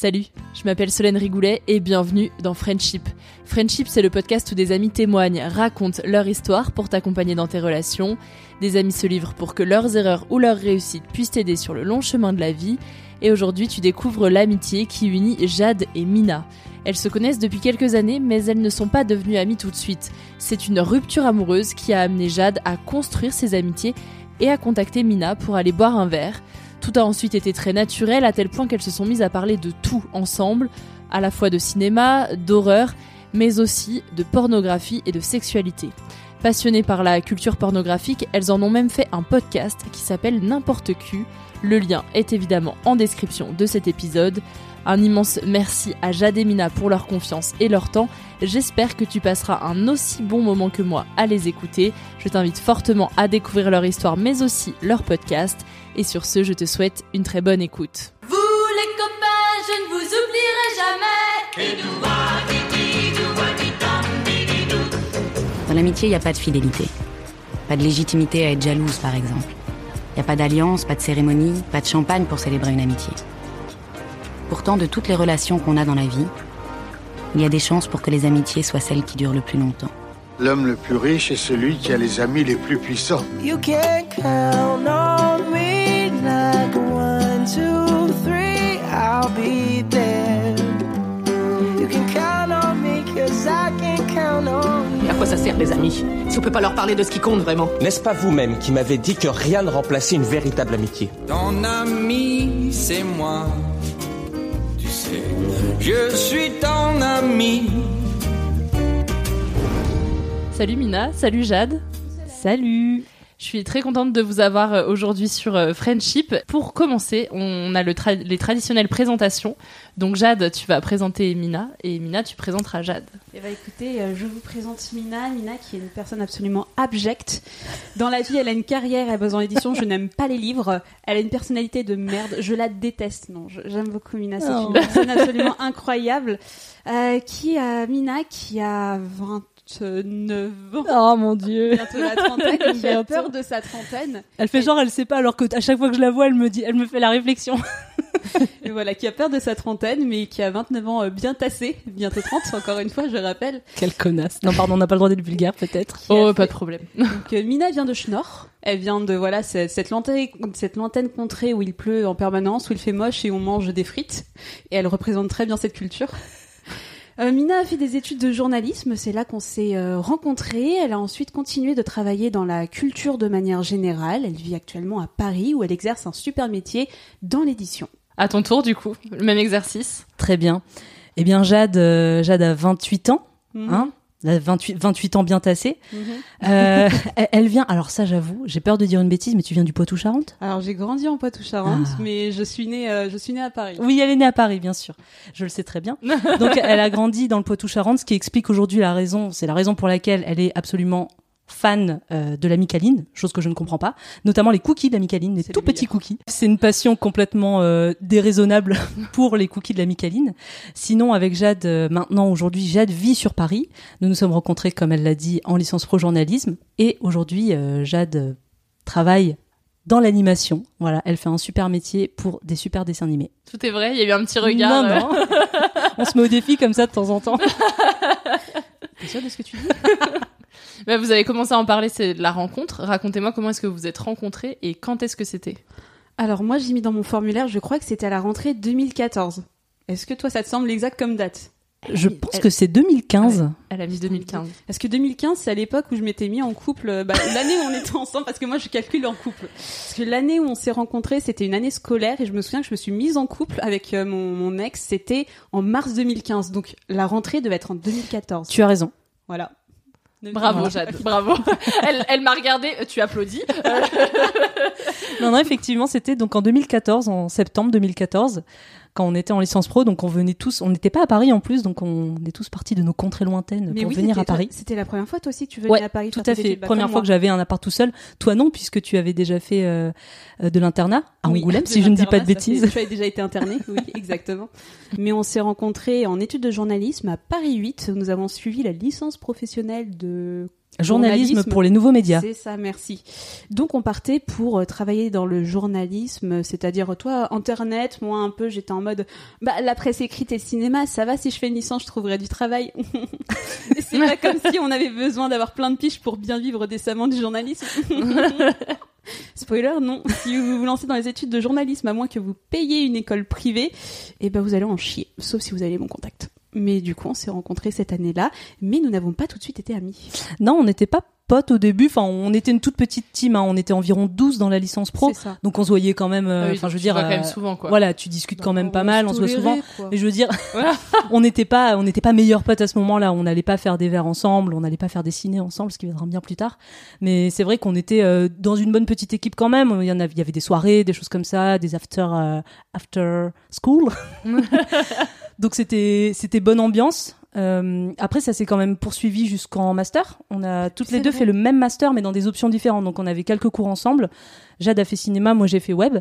Salut, je m'appelle Solène Rigoulet et bienvenue dans Friendship. Friendship, c'est le podcast où des amis témoignent, racontent leur histoire pour t'accompagner dans tes relations. Des amis se livrent pour que leurs erreurs ou leurs réussites puissent t'aider sur le long chemin de la vie. Et aujourd'hui, tu découvres l'amitié qui unit Jade et Mina. Elles se connaissent depuis quelques années, mais elles ne sont pas devenues amies tout de suite. C'est une rupture amoureuse qui a amené Jade à construire ses amitiés et à contacter Mina pour aller boire un verre. Tout a ensuite été très naturel à tel point qu'elles se sont mises à parler de tout ensemble, à la fois de cinéma, d'horreur, mais aussi de pornographie et de sexualité. Passionnées par la culture pornographique, elles en ont même fait un podcast qui s'appelle N'importe Q. Le lien est évidemment en description de cet épisode. Un immense merci à Jade et Mina pour leur confiance et leur temps. J'espère que tu passeras un aussi bon moment que moi à les écouter. Je t'invite fortement à découvrir leur histoire mais aussi leur podcast. Et sur ce, je te souhaite une très bonne écoute. Vous les copains, je ne vous oublierai jamais. Dans l'amitié, il n'y a pas de fidélité. Pas de légitimité à être jalouse, par exemple. Il n'y a pas d'alliance, pas de cérémonie, pas de champagne pour célébrer une amitié. Pourtant, de toutes les relations qu'on a dans la vie, il y a des chances pour que les amitiés soient celles qui durent le plus longtemps. L'homme le plus riche est celui qui a les amis les plus puissants. You can count on me I'll be there. You can count on me cause I can count on you. À quoi ça sert les amis Si on peut pas leur parler de ce qui compte vraiment? N'est-ce pas vous-même qui m'avez dit que rien ne remplaçait une véritable amitié? Ton ami, c'est moi. Tu sais, je suis ton ami. Salut Mina, salut Jade. Salut. Je suis très contente de vous avoir euh, aujourd'hui sur euh, Friendship. Pour commencer, on a le tra- les traditionnelles présentations. Donc Jade, tu vas présenter Mina et Mina, tu présenteras Jade. Eh ben, écoutez, euh, je vous présente Mina. Mina qui est une personne absolument abjecte. Dans la vie, elle a une carrière, elle bosse dans l'édition. Je n'aime pas les livres. Elle a une personnalité de merde. Je la déteste. Non, j'aime beaucoup Mina. C'est Oh. une personne absolument incroyable. Euh, qui a Mina qui a 29 ans. Oh mon dieu. Bientôt la trentaine. Qui a peur de sa trentaine. Elle fait genre elle sait pas alors que à chaque fois que je la vois elle me dit elle me fait la réflexion. Et voilà, qui a peur de sa trentaine, mais qui a 29 ans euh, bien tassé. Bientôt 30, encore une fois, je rappelle. Quelle connasse. Non pardon on n'a pas le droit d'être vulgaire peut-être. Oh, pas de problème. Donc euh, Mina vient de Schnorr. Elle vient de voilà cette, cette lointaine cette lointaine contrée où il pleut en permanence, où il fait moche et où on mange des frites. Et elle représente très bien cette culture. Euh, Mina a fait des études de journalisme, c'est là qu'on s'est euh, rencontrés. Elle a ensuite continué de travailler dans la culture de manière générale. Elle vit actuellement à Paris où elle exerce un super métier dans l'édition. À ton tour, du coup, le même exercice. Très bien. Eh bien Jade euh, Jade a 28 ans. Mhm. Hein 28, 28 ans bien tassés. Mhm. Euh, elle, elle vient, alors ça j'avoue, j'ai peur de dire une bêtise, mais tu viens du Poitou-Charentes? Alors j'ai grandi en Poitou-Charentes, Ah. mais je suis née, euh, je suis née à Paris. Oui, elle est née à Paris, bien sûr. Je le sais très bien. Donc, elle a grandi dans le Poitou-Charentes, ce qui explique aujourd'hui la raison, c'est la raison pour laquelle elle est absolument fan euh, de la Micaline, chose que je ne comprends pas, notamment les cookies de la Micaline, les tout petits cookies. C'est une passion complètement euh, déraisonnable pour les cookies de la Micaline. Sinon, avec Jade, euh, maintenant, aujourd'hui, Jade vit sur Paris. Nous nous sommes rencontrés, comme elle l'a dit, en licence pro journalisme, et aujourd'hui, euh, Jade euh, travaille dans l'animation. Voilà, elle fait un super métier pour des super dessins animés. Tout est vrai, il y a eu un petit regard. Non, non. On se met au défi comme ça de temps en temps. T'es sûre de ce que tu dis? Bah, vous avez commencé à en parler, c'est de la rencontre. Racontez-moi comment est-ce que vous vous êtes rencontrés et quand est-ce que c'était? Alors moi j'ai mis dans mon formulaire, je crois que c'était à la rentrée 2014. Est-ce que toi ça te semble exact comme date? Je pense que c'est 2015. Elle a mis 2015. Parce que 2015, c'est à l'époque où je m'étais mis en couple, euh, bah, l'année où on était ensemble, parce que moi je calcule en couple. Parce que l'année où on s'est rencontrés, c'était une année scolaire, et je me souviens que je me suis mise en couple avec euh, mon, mon ex, c'était en mars 2015. Donc la rentrée devait être en 2014. Tu as raison. Voilà. Bravo Jade, bravo. elle elle m'a regardé, euh, tu applaudis. Non, non, effectivement, c'était donc en 2014, en septembre 2014, quand on était en licence pro. Donc on venait tous, on n'était pas à Paris en plus, donc on est tous partis de nos contrées lointaines Mais pour oui, venir à Paris. C'était la première fois toi aussi que tu venais Ouais, à Paris. tout à fait. bah, Première fois que j'avais un appart tout seul. Toi non, puisque tu avais déjà fait euh, euh, de l'internat à Oui, Angoulême, si je ne dis pas de bêtises. fait- Tu avais déjà été interné, oui, exactement. Mais on s'est rencontrés en études de journalisme à Paris 8. Où nous avons suivi la licence professionnelle de Journalisme pour les nouveaux médias. C'est ça, merci. Donc on partait pour euh, travailler dans le journalisme, c'est-à-dire toi internet, moi un peu j'étais en mode bah la presse écrite et le cinéma, ça va si je fais une licence, je trouverai du travail. C'est pas comme si on avait besoin d'avoir plein de piches pour bien vivre décemment du journalisme. Spoiler, non. Si vous vous lancez dans les études de journalisme, à moins que vous payiez une école privée, eh ben vous allez en chier, sauf si vous avez mon contact. Mais du coup, on s'est rencontrés cette année-là, mais nous n'avons pas tout de suite été amis. Non, on n'était pas potes au début. Enfin, on était une toute petite team. hein. On était environ 12 dans la licence pro. Donc on se voyait quand même. euh, Ah oui, Enfin, donc je veux tu dire. quand même euh, souvent, quoi. Voilà, tu discutes quand même pas mal. On se voit souvent. quoi. Mais je veux dire, on n'était pas, on n'était pas meilleurs potes à ce moment-là. On n'allait pas faire des verres ensemble. On n'allait pas faire des ciné ensemble, ce qui viendra bien plus tard. Mais c'est vrai qu'on était euh, dans une bonne petite équipe quand même. Il y en avait, il y avait des soirées, des choses comme ça, des after euh, after school. Donc c'était c'était bonne ambiance. Euh, après, ça s'est quand même poursuivi jusqu'en master. On a toutes les deux vrai. fait le même master, mais dans des options différentes. Donc, on avait quelques cours ensemble. Jade a fait cinéma, moi j'ai fait web.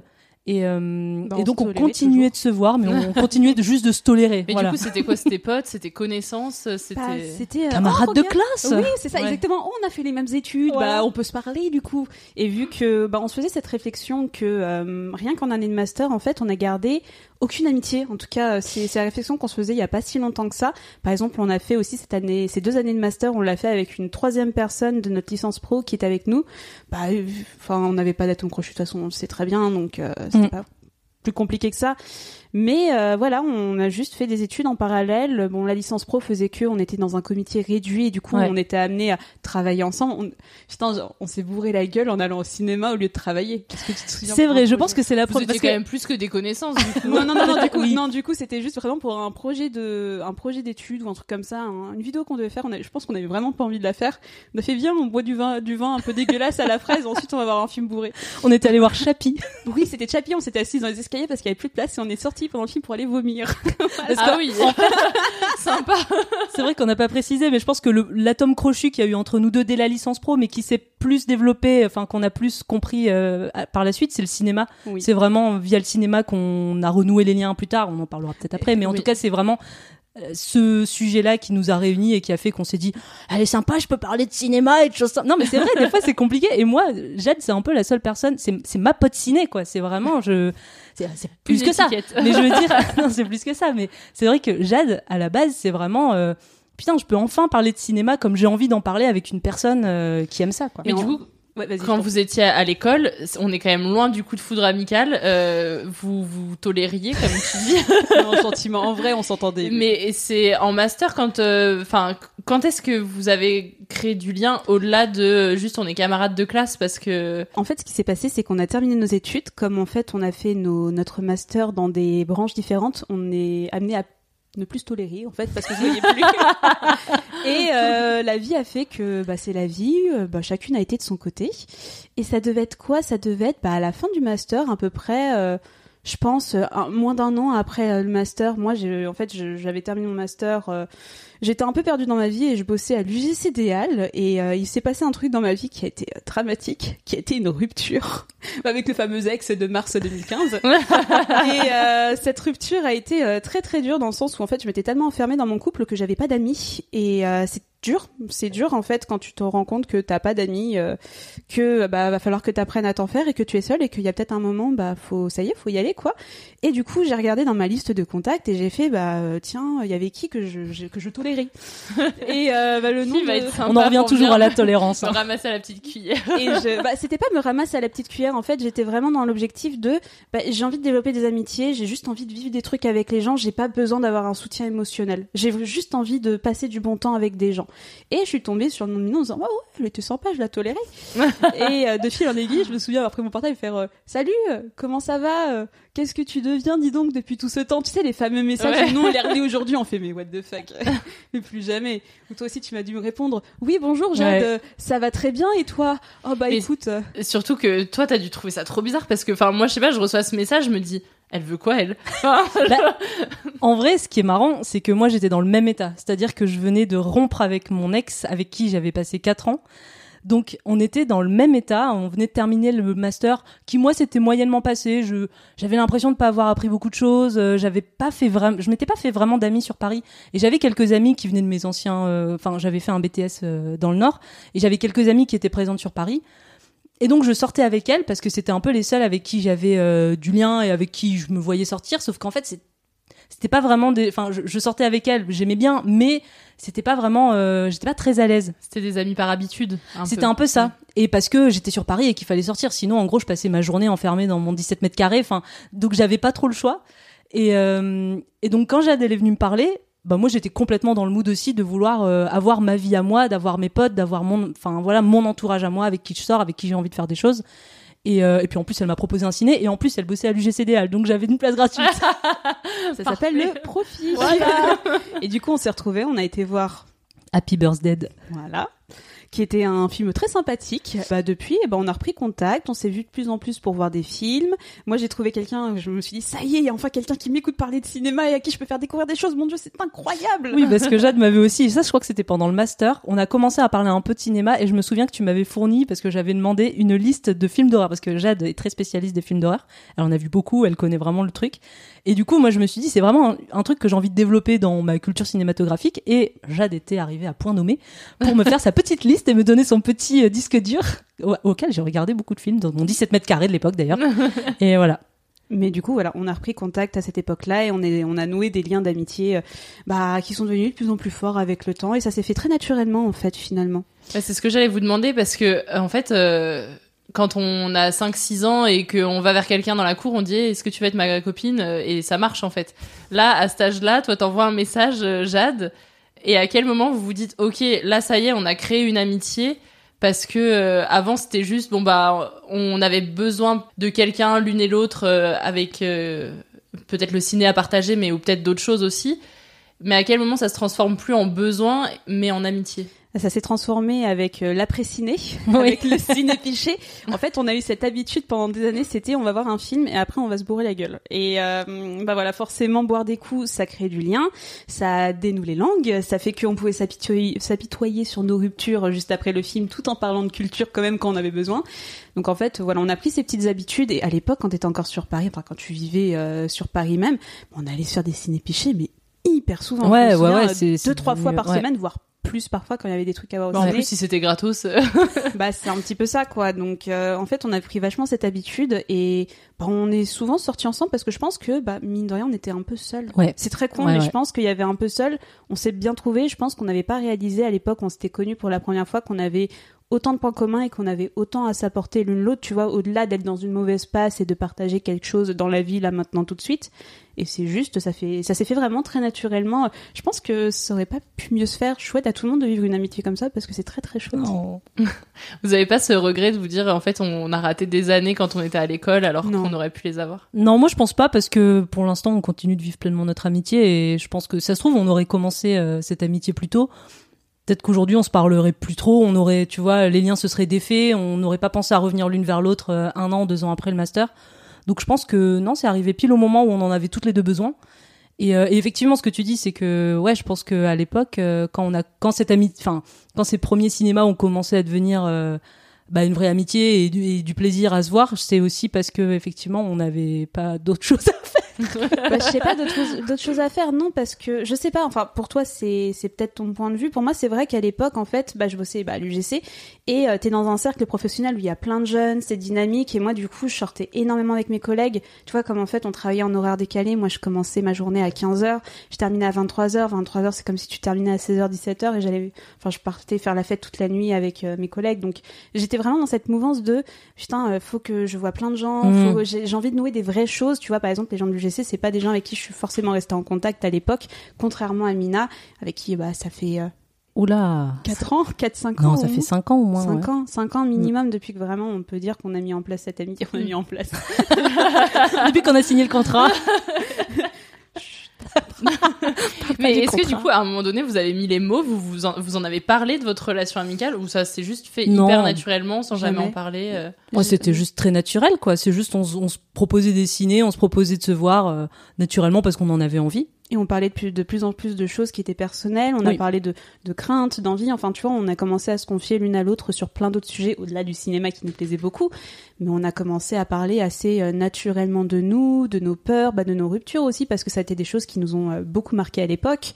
Et, euh, Bah, et on donc, on continuait de se voir, mais on continuait de, juste de se tolérer. Mais voilà. du coup, c'était quoi? C'était potes, c'était connaissances, c'était. Bah, c'était euh, Camarades oh, de classe. Oui, c'est ça, Ouais. exactement. Oh, on a fait les mêmes études, bah on peut se parler du coup. Et vu que bah on se faisait cette réflexion que euh, rien qu'en année de master, en fait, on a gardé aucune amitié. En tout cas, euh, c'est la réflexion qu'on se faisait il y a pas si longtemps que ça. Par exemple, on a fait aussi cette année, ces deux années de master, on l'a fait avec une troisième personne de notre licence pro qui est avec nous. Bah, euh, enfin, on n'avait pas d'atome crochet de toute façon, on le sait très bien, donc c'était Mm. pas plus compliqué que ça. Mais euh, voilà, on a juste fait des études en parallèle. Bon, la licence pro faisait que on était dans un comité réduit et du coup, Ouais. on était amené à travailler ensemble. On... Putain, genre, on s'est bourré la gueule en allant au cinéma au lieu de travailler. Est-ce que tu te souviens C'est vrai, je pense que c'est la étiez parce quand que- même plus que des connaissances. Du coup. non, non, non, non, du coup, Oui. non, du coup, c'était juste vraiment pour un projet de, un projet d'études ou un truc comme ça, un- une vidéo qu'on devait faire. On avait, je pense qu'on avait vraiment pas envie de la faire. On a fait, viens, on boit du vin, du vin un peu dégueulasse à la fraise, ensuite on va voir un film bourré. On était allé voir Chappie. Oui, c'était Chappie, on s'était assis dans les escaliers parce qu'il y avait plus de place et on est sorti pendant le film pour aller vomir. Parce Ah que- oui, sympa. C'est vrai qu'on n'a pas précisé, mais je pense que l'atome crochu qu'il y a eu entre nous deux dès la licence pro, mais qui s'est plus développé, enfin qu'on a plus compris euh, par la suite, c'est le cinéma. Oui. C'est vraiment via le cinéma qu'on a renoué les liens plus tard. On en parlera peut-être après, mais en Oui. tout cas, c'est vraiment ce sujet-là qui nous a réunis et qui a fait qu'on s'est dit, elle est sympa, je peux parler de cinéma et de choses. comme- Non, mais c'est vrai, des fois c'est compliqué. Et moi, Jade, c'est un peu la seule personne. C'est c'est ma pote ciné, quoi. C'est vraiment, je, c'est c'est plus Une que ça. Mais je veux dire, non, c'est plus que ça. Mais c'est vrai que Jade, à la base, c'est vraiment. euh, Putain, je peux enfin parler de cinéma comme j'ai envie d'en parler avec une personne euh, qui aime ça, quoi. Mais du coup, Ouais, quand vous étiez à l'école, on est quand même loin du coup de foudre amical. euh, vous vous tolériez, comme tu dis. Non, sentiment. En vrai, on s'entendait. Mais c'est en master quand, euh, enfin, quand est-ce que vous avez créé du lien au-delà de juste on est camarades de classe parce que En fait, ce qui s'est passé, c'est qu'on a terminé nos études. Comme en fait, on a fait nos, notre master dans des branches différentes, on est amené à ne plus se tolérer en fait parce que je voyais plus. et euh, la vie a fait que bah, c'est la vie, euh, bah, chacune a été de son côté. Et ça devait être quoi? Ça devait être bah, à la fin du master à peu près. Je pense euh, un- moins d'un an après euh, le master. Moi, j'ai en fait, j'avais terminé mon master. euh, J'étais un peu perdue dans ma vie et je bossais à l'UGCDL et euh, il s'est passé un truc dans ma vie qui a été euh, dramatique, qui a été une rupture avec le fameux ex de mars 2015. et euh, cette rupture a été euh, très très dure dans le sens où en fait je m'étais tellement enfermée dans mon couple que j'avais pas d'amis et euh, c'est dur, c'est dur en fait quand tu te rends compte que t'as pas d'amis, euh, que bah va falloir que t'apprennes à t'en faire et que tu es seule et qu'il y a peut-être un moment bah faut ça y est faut y aller quoi. Et du coup j'ai regardé dans ma liste de contacts et j'ai fait bah euh, tiens il y avait qui que je, je- que je tolérais et euh, bah, le nom va être sympa On en revient toujours à la tolérance. me hein. ramasser à la petite cuillère. et je, bah, c'était pas me ramasser à la petite cuillère en fait j'étais vraiment dans l'objectif de bah, j'ai envie de développer des amitiés j'ai juste envie de vivre des trucs avec les gens j'ai pas besoin d'avoir un soutien émotionnel j'ai juste envie de passer du bon temps avec des gens et je suis tombée sur le nom de Minon en disant oh ouais elle était sympa je la tolérais. Et euh, de fil en aiguille je me souviens après mon portable faire euh, salut euh, comment ça va qu'est-ce que tu deviens dis donc depuis tout ce temps? Tu sais les fameux messages Ouais. où nous on les relit aujourd'hui on fait mais what the fuck? Mais plus jamais. Ou toi aussi tu m'as dû me répondre oui bonjour Jade Ouais. ça va très bien et toi? Oh bah Mais écoute Surtout que toi, t'as dû trouver ça trop bizarre parce que, enfin, moi, je sais pas, je reçois ce message, je me dis, elle veut quoi, elle? Bah, en vrai, ce qui est marrant, c'est que moi j'étais dans le même état. C'est-à-dire que je venais de rompre avec mon ex, avec qui j'avais passé 4 ans. Donc on était dans le même état, on venait de terminer le master qui moi s'était moyennement passé, je j'avais l'impression de pas avoir appris beaucoup de choses, euh, j'avais pas fait vraiment je m'étais pas fait vraiment d'amis sur Paris et j'avais quelques amis qui venaient de mes anciens euh, enfin j'avais fait un BTS euh, dans le nord et j'avais quelques amis qui étaient présentes sur Paris. Et donc je sortais avec elles parce que c'était un peu les seules avec qui j'avais euh, du lien et avec qui je me voyais sortir. Sauf qu'en fait c'était pas vraiment des enfin je, je sortais avec elles j'aimais bien mais c'était pas vraiment euh, j'étais pas très à l'aise. C'était des amis par habitude. c'était un peu ça. Et parce que j'étais sur Paris et qu'il fallait sortir. Sinon en gros je passais ma journée enfermée dans mon 17 mètres carrés. Enfin donc j'avais pas trop le choix. Et euh, et donc quand Jade elle est venue me parler bah moi j'étais complètement dans le mood aussi de vouloir euh, avoir ma vie à moi d'avoir mes potes d'avoir mon enfin voilà mon entourage à moi avec qui je sors avec qui j'ai envie de faire des choses et, euh, et puis en plus elle m'a proposé un ciné et en plus elle bossait à l'UGCDL donc j'avais une place gratuite Ça s'appelle le profit. Voilà. Et du coup, on s'est retrouvés, on a été voir Happy Birthday Voilà. Qui était un film très sympathique. Bah, depuis, eh ben, on a repris contact, on s'est vu de plus en plus pour voir des films. Moi, j'ai trouvé quelqu'un, je me suis dit, ça y est, il y a enfin quelqu'un qui m'écoute parler de cinéma et à qui je peux faire découvrir des choses. Mon dieu, c'est incroyable! Oui, parce que Jade m'avait aussi, et ça je crois que c'était pendant le master, on a commencé à parler un peu de cinéma et je me souviens que tu m'avais fourni, parce que j'avais demandé une liste de films d'horreur, parce que Jade est très spécialiste des films d'horreur, elle en a vu beaucoup, elle connaît vraiment le truc. Et du coup, moi je me suis dit, c'est vraiment un, un truc que j'ai envie de développer dans ma culture cinématographique, et Jade était arrivée à point nommé pour me faire sa petite liste et me donner son petit euh, disque dur, au- auquel j'ai regardé beaucoup de films, dans mon 17 mètres carrés de l'époque d'ailleurs. et voilà. Mais du coup, voilà, on a repris contact à cette époque-là et on, est, on a noué des liens d'amitié euh, bah, qui sont devenus de plus en plus forts avec le temps et ça s'est fait très naturellement en fait finalement. Bah, c'est ce que j'allais vous demander parce que euh, en fait euh, quand on a 5 6 ans et qu'on va vers quelqu'un dans la cour, on dit "Eh, "Est-ce que tu vas être ma copine? Et ça marche en fait. Là à cet âge-là, toi t'envoies un message euh, Jade et à quel moment vous vous dites "OK, là ça y est, on a créé une amitié" parce que euh, avant c'était juste bon bah on avait besoin de quelqu'un l'une et l'autre euh, avec euh, peut-être le ciné à partager mais ou peut-être d'autres choses aussi. Mais à quel moment ça se transforme plus en besoin mais en amitié? Ça s'est transformé avec euh, l'après-ciné, avec le ciné-piché. En fait, on a eu cette habitude pendant des années, c'était on va voir un film et après on va se bourrer la gueule. Et euh, bah voilà, forcément, boire des coups, ça crée du lien, ça dénoue les langues, ça fait qu'on pouvait s'apitoyer, s'apitoyer sur nos ruptures juste après le film, tout en parlant de culture quand même quand on avait besoin. Donc en fait, voilà, on a pris ces petites habitudes et à l'époque, quand t'étais encore sur Paris, enfin quand tu vivais euh, sur Paris même, on allait se faire des ciné-pichés, mais hyper souvent. Ouais, ouais, ouais, c'est- deux trois fois par ouais. semaine, voire plus parfois quand il y avait des trucs à voir au Bah, en plus, si c'était gratos. bah, c'est un petit peu ça, quoi. Donc, euh, en fait, on a pris vachement cette habitude et bah, on est souvent sortis ensemble parce que je pense que, bah, mine de rien, on était un peu seuls. Ouais. C'est très con, Ouais, mais ouais. je pense qu'il y avait un peu seul. On s'est bien trouvé. Je pense qu'on n'avait pas réalisé à l'époque, on s'était connus pour la première fois, qu'on avait autant de points communs et qu'on avait autant à s'apporter l'une l'autre, tu vois, au-delà d'être dans une mauvaise passe et de partager quelque chose dans la vie là maintenant tout de suite. Et c'est juste, ça fait, ça s'est fait vraiment très naturellement. Je pense que ça aurait pas pu mieux se faire. Chouette à tout le monde de vivre une amitié comme ça parce que c'est très très chouette. Vous avez pas ce regret de vous dire en fait on a raté des années quand on était à l'école alors qu'on aurait pu les avoir? Non, moi je pense pas parce que pour l'instant on continue de vivre pleinement notre amitié et je pense que ça se trouve on aurait commencé euh, cette amitié plus tôt. Peut-être qu'aujourd'hui on se parlerait plus trop, on aurait, tu vois, les liens se seraient défaits, on n'aurait pas pensé à revenir l'une vers l'autre euh, un an, deux ans après le master. Donc je pense que non, c'est arrivé pile au moment où on en avait toutes les deux besoin. Et, euh, et effectivement, ce que tu dis, c'est que ouais, je pense que à l'époque, euh, quand on a, quand cette amie, enfin, quand ces premiers cinémas ont commencé à devenir euh, bah, une vraie amitié et du, et du plaisir à se voir, c'est aussi parce que effectivement, on n'avait pas d'autre chose à faire. bah, je sais pas d'autres choses, d'autres choses à faire, non, parce que je sais pas. Enfin, pour toi, c'est c'est peut-être ton point de vue. Pour moi, c'est vrai qu'à l'époque, en fait, bah, je bossais bah, à l'UGC et euh, t'es dans un cercle professionnel où il y a plein de jeunes, c'est dynamique. Et moi, du coup, je sortais énormément avec mes collègues. Tu vois, comme en fait, on travaillait en horaire décalé. Moi, je commençais ma journée à 15 h je terminais à 23 h 23 h c'est comme si tu terminais à 16 h 17 h et j'allais, enfin, je partais faire la fête toute la nuit avec euh, mes collègues. Donc, j'étais vraiment dans cette mouvance de putain, euh, faut que je vois plein de gens. Faut, j'ai, envie de nouer des vraies choses. Tu vois, par exemple, les gens de l'UGC, c'est pas des gens avec qui je suis forcément restée en contact à l'époque, contrairement à Mina, avec qui bah ça fait euh, Oula. 4 ans, 4 5 ans. Non, ça fait 5 ans au moins. 5 ouais. ans, 5 ans minimum depuis que vraiment on peut dire qu'on a mis en place cette amitié, on a mis en place. Depuis qu'on a signé le contrat. Mais est-ce que du coup, à un moment donné, vous avez mis les mots, vous vous en, vous en avez parlé de votre relation amicale ou ça s'est juste fait Non. hyper naturellement sans jamais, Jamais. en parler euh Ouais, c'était juste très naturel, quoi. C'est juste, on, on se proposait des ciné, on se proposait de se voir euh, naturellement parce qu'on en avait envie. Et on parlait de plus, de plus en plus de choses qui étaient personnelles, on a parlé de, de craintes, d'envie, enfin tu vois, on a commencé à se confier l'une à l'autre sur plein d'autres sujets, au-delà du cinéma qui nous plaisait beaucoup, mais on a commencé à parler assez euh, naturellement de nous, de nos peurs, bah, de nos ruptures aussi, parce que ça a été des choses qui nous ont euh, beaucoup marqué à l'époque.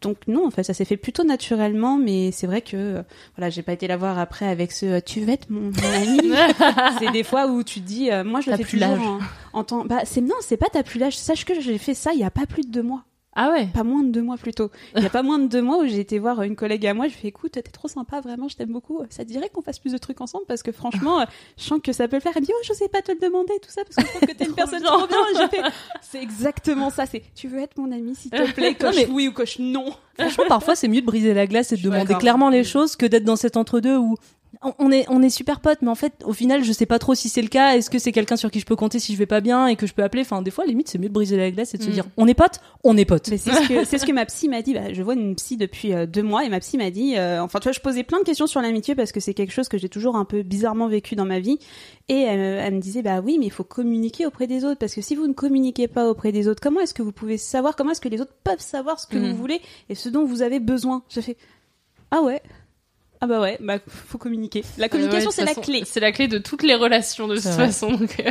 Donc non, en fait, ça s'est fait plutôt naturellement, mais c'est vrai que euh, voilà, j'ai pas été la voir après avec ce euh, tu veux être mon, mon ami? c'est des fois où tu te dis, euh, moi je le fais plus toujours en temps. Bah c'est non, c'est pas t'as plus l'âge. Sache que j'ai fait ça il y a pas plus de deux mois. Ah ouais Pas moins de deux mois plutôt. Il y a pas moins de deux mois où j'ai été voir une collègue à moi. Je lui fais écoute, t'es trop sympa, vraiment, je t'aime beaucoup. Ça te dirait qu'on fasse plus de trucs ensemble? Parce que franchement, je sens que ça peut le faire. Elle me dit oh, je sais pas te le demander tout ça parce que je trouve que t'es une personne trop bien. Et j'ai fait c'est exactement ça. C'est tu veux être mon ami s'il te plaît? Coche mais- oui ou coche non. Franchement, parfois, c'est mieux de briser la glace et de demander clairement les choses que d'être dans cet entre-deux où on- est, on est super potes, mais en fait, au final, je sais pas trop si c'est le cas. Est-ce que c'est quelqu'un sur qui je peux compter si je vais pas bien et que je peux appeler? Enfin, des fois, limite, c'est mieux de briser la glace et de se Mm. dire, on est potes, on est potes. Mais c'est ce que c'est ce que ma psy m'a dit. Bah, je vois une psy depuis euh, deux mois et ma psy m'a dit. euh, enfin, tu vois, je posais plein de questions sur l'amitié parce que c'est quelque chose que j'ai toujours un peu bizarrement vécu dans ma vie. Et elle, elle me disait bah oui, mais il faut communiquer auprès des autres parce que si vous ne communiquez pas auprès des autres, comment est-ce que vous pouvez savoir comment est-ce que les autres peuvent savoir ce que Mhm. vous voulez et ce dont vous avez besoin? J'ai fait ah ouais. Ah bah ouais, bah faut communiquer. La communication Ouais, de c'est la clé. C'est la clé de toutes les relations de toute vrai. façon. donc, euh,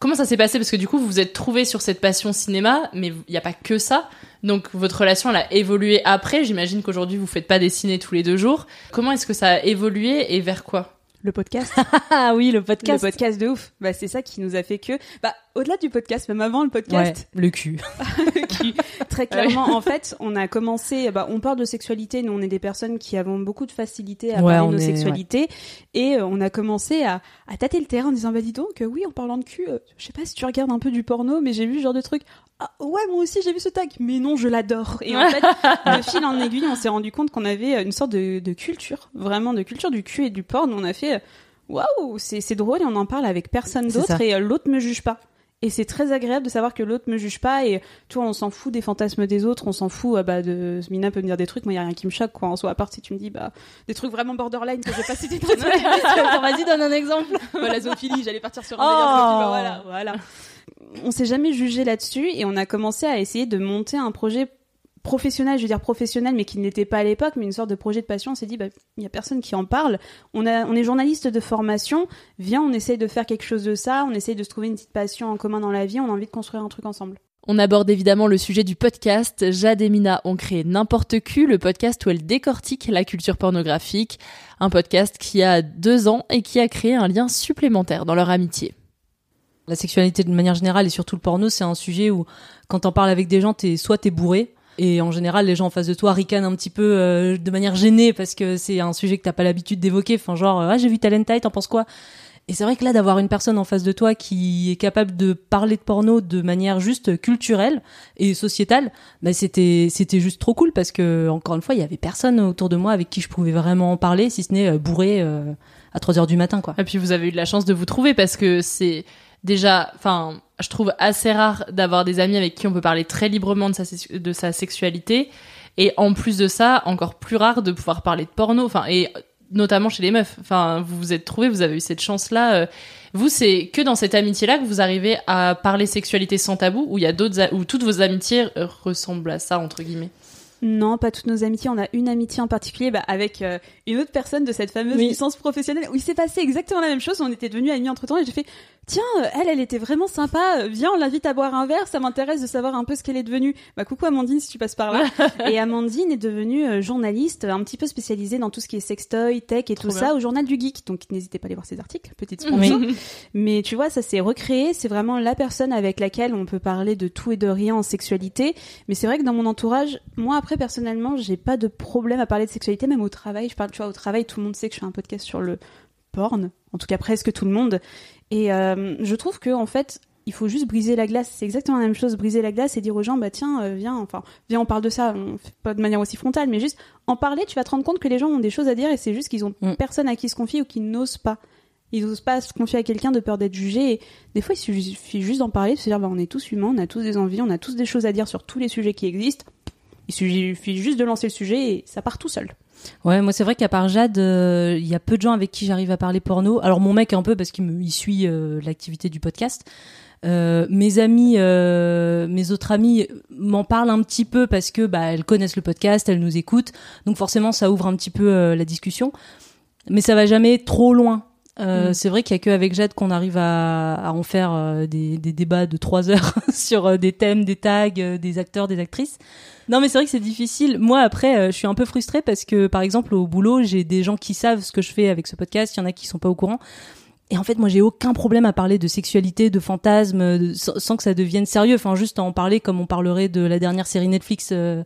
comment ça s'est passé? Parce que du coup, vous vous êtes trouvés sur cette passion cinéma, mais il n'y a pas que ça. Donc votre relation, elle a évolué après. J'imagine qu'aujourd'hui, vous faites pas des ciné tous les deux jours. Comment est-ce que ça a évolué et vers quoi? Le podcast. Ah oui, le podcast. Le podcast de ouf. Bah c'est ça qui nous a fait que bah au-delà du podcast, même avant le Ouais, podcast, le cul. qui, très clairement, en fait, on a commencé, bah, on parle de sexualité, nous on est des personnes qui avons beaucoup de facilité à Ouais, parler de nos est- sexualités, et euh, on a commencé à, à tâter le terrain en disant, bah dis donc, euh, oui, en parlant de cul, euh, je sais pas si tu regardes un peu du porno, mais j'ai vu ce genre de truc. Ah ouais, moi aussi j'ai vu ce tag, mais non, je l'adore. Et en fait, de fil en aiguille, on s'est rendu compte qu'on avait une sorte de, de culture, vraiment de culture du cul et du porn. On a fait, waouh, c'est drôle et on en parle avec personne d'autre et l'autre me juge pas. Et c'est très agréable de savoir que l'autre me juge pas et tu vois, on s'en fout des fantasmes des autres, on s'en fout euh, bah, de Mina peut me dire des trucs, moi y a rien qui me choque quoi. En soi, à part si tu me dis bah des trucs vraiment borderline que je vais pas citer dans. Vas-y, donne un exemple. Bah, la zoophilie, j'allais partir sur un Oh. zoophilie, bah, voilà, voilà. On s'est jamais jugé là-dessus et on a commencé à essayer de monter un projet professionnel, je veux dire professionnel, mais qui ne l'était pas à l'époque, mais une sorte de projet de passion. On s'est dit, bah, il y a personne qui en parle. On a, on est journaliste de formation. Viens, on essaye de faire quelque chose de ça. On essaye de se trouver une petite passion en commun dans la vie. On a envie de construire un truc ensemble. On aborde évidemment le sujet du podcast. Jade et Mina ont créé N'importe Q, le podcast où elles décortiquent la culture pornographique. Un podcast qui a deux ans et qui a créé un lien supplémentaire dans leur amitié. La sexualité de manière générale et surtout le porno, c'est un sujet où quand t'en parles avec des gens, t'es soit t'es bourré, Et en général, les gens en face de toi ricanent un petit peu euh, de manière gênée parce que c'est un sujet que t'as pas l'habitude d'évoquer. Enfin, genre, ah, j'ai vu Talent t'en penses quoi? Et c'est vrai que là, d'avoir une personne en face de toi qui est capable de parler de porno de manière juste culturelle et sociétale, bah, c'était c'était juste trop cool parce que encore une fois, il y avait personne autour de moi avec qui je pouvais vraiment en parler, si ce n'est euh, bourré euh, à 3 heures du matin, quoi. Et puis vous avez eu de la chance de vous trouver parce que c'est déjà, enfin, je trouve assez rare d'avoir des amis avec qui on peut parler très librement de sa, de sa sexualité. Et en plus de ça, encore plus rare de pouvoir parler de porno. Enfin, et notamment chez les meufs. Enfin, vous vous êtes trouvés, vous avez eu cette chance-là. Euh. Vous, c'est que dans cette amitié-là que vous arrivez à parler sexualité sans tabou, où il y a d'autres, où toutes vos amitiés ressemblent à ça entre guillemets? Non, pas toutes nos amitiés. On a une amitié en particulier bah, avec euh, une autre personne de cette fameuse licence professionnelle où il s'est passé exactement la même chose. On était devenus amis entre temps et j'ai fait tiens, euh, elle, elle était vraiment sympa. Euh, viens, on l'invite à boire un verre. Ça m'intéresse de savoir un peu ce qu'elle est devenue. Bah coucou Amandine si tu passes par là. et Amandine est devenue journaliste, un petit peu spécialisée dans tout ce qui est sextoy, tech et tout ça au journal du geek. Donc n'hésitez pas à aller voir ses articles, petite sponsor. Mais tu vois, ça s'est recréé. C'est vraiment la personne avec laquelle on peut parler de tout et de rien en sexualité. Mais c'est vrai que dans mon entourage, moi après personnellement, j'ai pas de problème à parler de sexualité, même au travail. Je parle, tu vois, au travail, tout le monde sait que je fais un podcast sur le porn, en tout cas presque tout le monde. Et euh, je trouve que en fait, il faut juste briser la glace. C'est exactement la même chose, briser la glace et dire aux gens, bah tiens, euh, viens, enfin, viens, on parle de ça, on fait pas de manière aussi frontale, mais juste en parler, tu vas te rendre compte que les gens ont des choses à dire et c'est juste qu'ils ont mm. personne à qui se confier ou qu'ils n'osent pas. Ils n'osent pas se confier à quelqu'un de peur d'être jugé. Et des fois, il suffit juste d'en parler, de se dire, bah, on est tous humains, on a tous des envies, on a tous des choses à dire sur tous les sujets qui existent. Il suffit juste de lancer le sujet et ça part tout seul. Ouais, moi c'est vrai qu'à part Jade, euh, il y a peu de gens avec qui j'arrive à parler porno. Alors mon mec un peu parce qu'il me il suit euh, l'activité du podcast. Euh, mes amis, mes autres amis m'en parlent un petit peu parce que bah elles connaissent le podcast, elles nous écoutent, donc forcément ça ouvre un petit peu la discussion. Mais ça va jamais trop loin. Mm. C'est vrai qu'il y a que avec Jade qu'on arrive à, à, en faire des, des, débats de trois heures sur des thèmes, des tags, des acteurs, des actrices. Non, mais c'est vrai que c'est difficile. Moi, après, euh, je suis un peu frustrée parce que, par exemple, au boulot, j'ai des gens qui savent ce que je fais avec ce podcast. Il y en a qui sont pas au courant. Et en fait, moi, j'ai aucun problème à parler de sexualité, de fantasmes, sans que ça devienne sérieux. Enfin, juste à en parler comme on parlerait de la dernière série Netflix. Euh.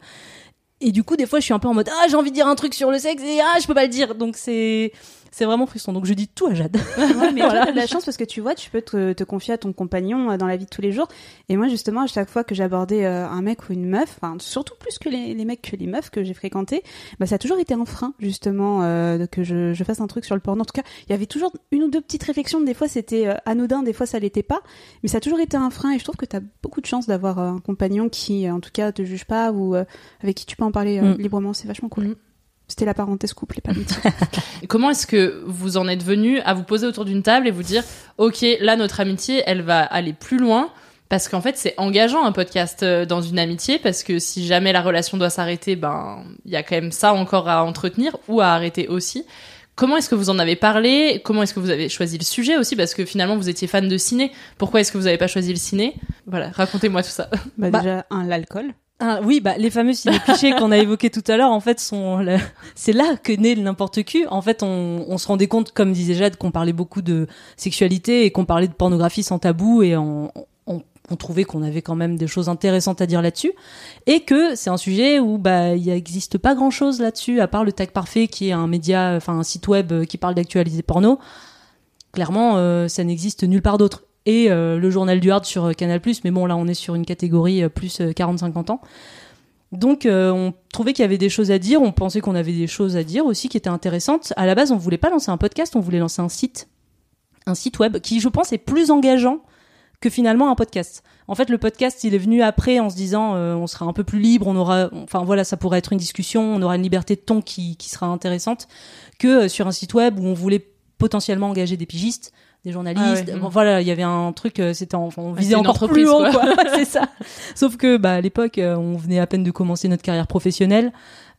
Et du coup, des fois, je suis un peu en mode ah, j'ai envie de dire un truc sur le sexe et ah, je peux pas le dire. Donc c'est c'est vraiment frustrant. Donc je dis tout à Jade. Ouais, mais voilà. as de la chance parce que tu vois, tu peux te, te, confier à ton compagnon euh, dans la vie de tous les jours. Et moi, justement, à chaque fois que j'abordais euh, un mec ou une meuf, enfin, surtout plus que les, les, mecs que les meufs que j'ai fréquentés, bah, ça a toujours été un frein, justement, euh, que je, je, fasse un truc sur le porno. En tout cas, il y avait toujours une ou deux petites réflexions. Des fois, c'était euh, anodin, des fois, ça l'était pas. Mais ça a toujours été un frein. Et je trouve que tu as beaucoup de chance d'avoir un compagnon qui, en tout cas, te juge pas ou avec qui tu peux en parler mm. librement. C'est vachement cool. Mm. C'était la parenthèse couple et pas Comment est-ce que vous en êtes venu à vous poser autour d'une table et vous dire, ok, là notre amitié, elle va aller plus loin? Parce qu'en fait c'est engageant un podcast euh, dans une amitié parce que si jamais la relation doit s'arrêter, ben il y a quand même ça encore à entretenir ou à arrêter aussi. Comment est-ce que vous en avez parlé? Comment est-ce que vous avez choisi le sujet aussi? Parce que finalement, vous étiez fan de ciné. Pourquoi est-ce que vous n'avez pas choisi le ciné? Voilà, racontez-moi tout ça. Bah, déjà, un, l'alcool. Ah, oui, bah les fameux ciné clichés qu'on a évoqués tout à l'heure, en fait, sont c'est là que naît le n'importe qui. En fait, on, on, se rendait compte, comme disait Jade, qu'on parlait beaucoup de sexualité et qu'on parlait de pornographie sans tabou, et on, on, trouvait qu'on avait quand même des choses intéressantes à dire là-dessus, et que c'est un sujet où bah il n'existe pas grand-chose là-dessus à part le Tag Parfait, qui est un média, enfin un site web qui parle d'actualité porno. Clairement, euh, ça n'existe nulle part d'autre et euh, le journal du hard sur euh, Canal+. Mais bon, là, on est sur une catégorie euh, plus 40-50 ans. Donc, on trouvait qu'il y avait des choses à dire. On pensait qu'on avait des choses à dire aussi qui étaient intéressantes. À la base, on voulait pas lancer un podcast, on voulait lancer un site, un site web qui, je pense, est plus engageant que finalement un podcast. En fait, le podcast, il est venu après en se disant, on sera un peu plus libre, on aura, enfin voilà, ça pourrait être une discussion, on aura une liberté de ton qui, qui sera intéressante, que sur un site web où on voulait potentiellement engager des pigistes des journalistes. Ah voilà, il y avait un truc, euh, c'était, on visait encore plus haut, quoi. c'est ça. Sauf que, bah, à l'époque, euh, on venait à peine de commencer notre carrière professionnelle.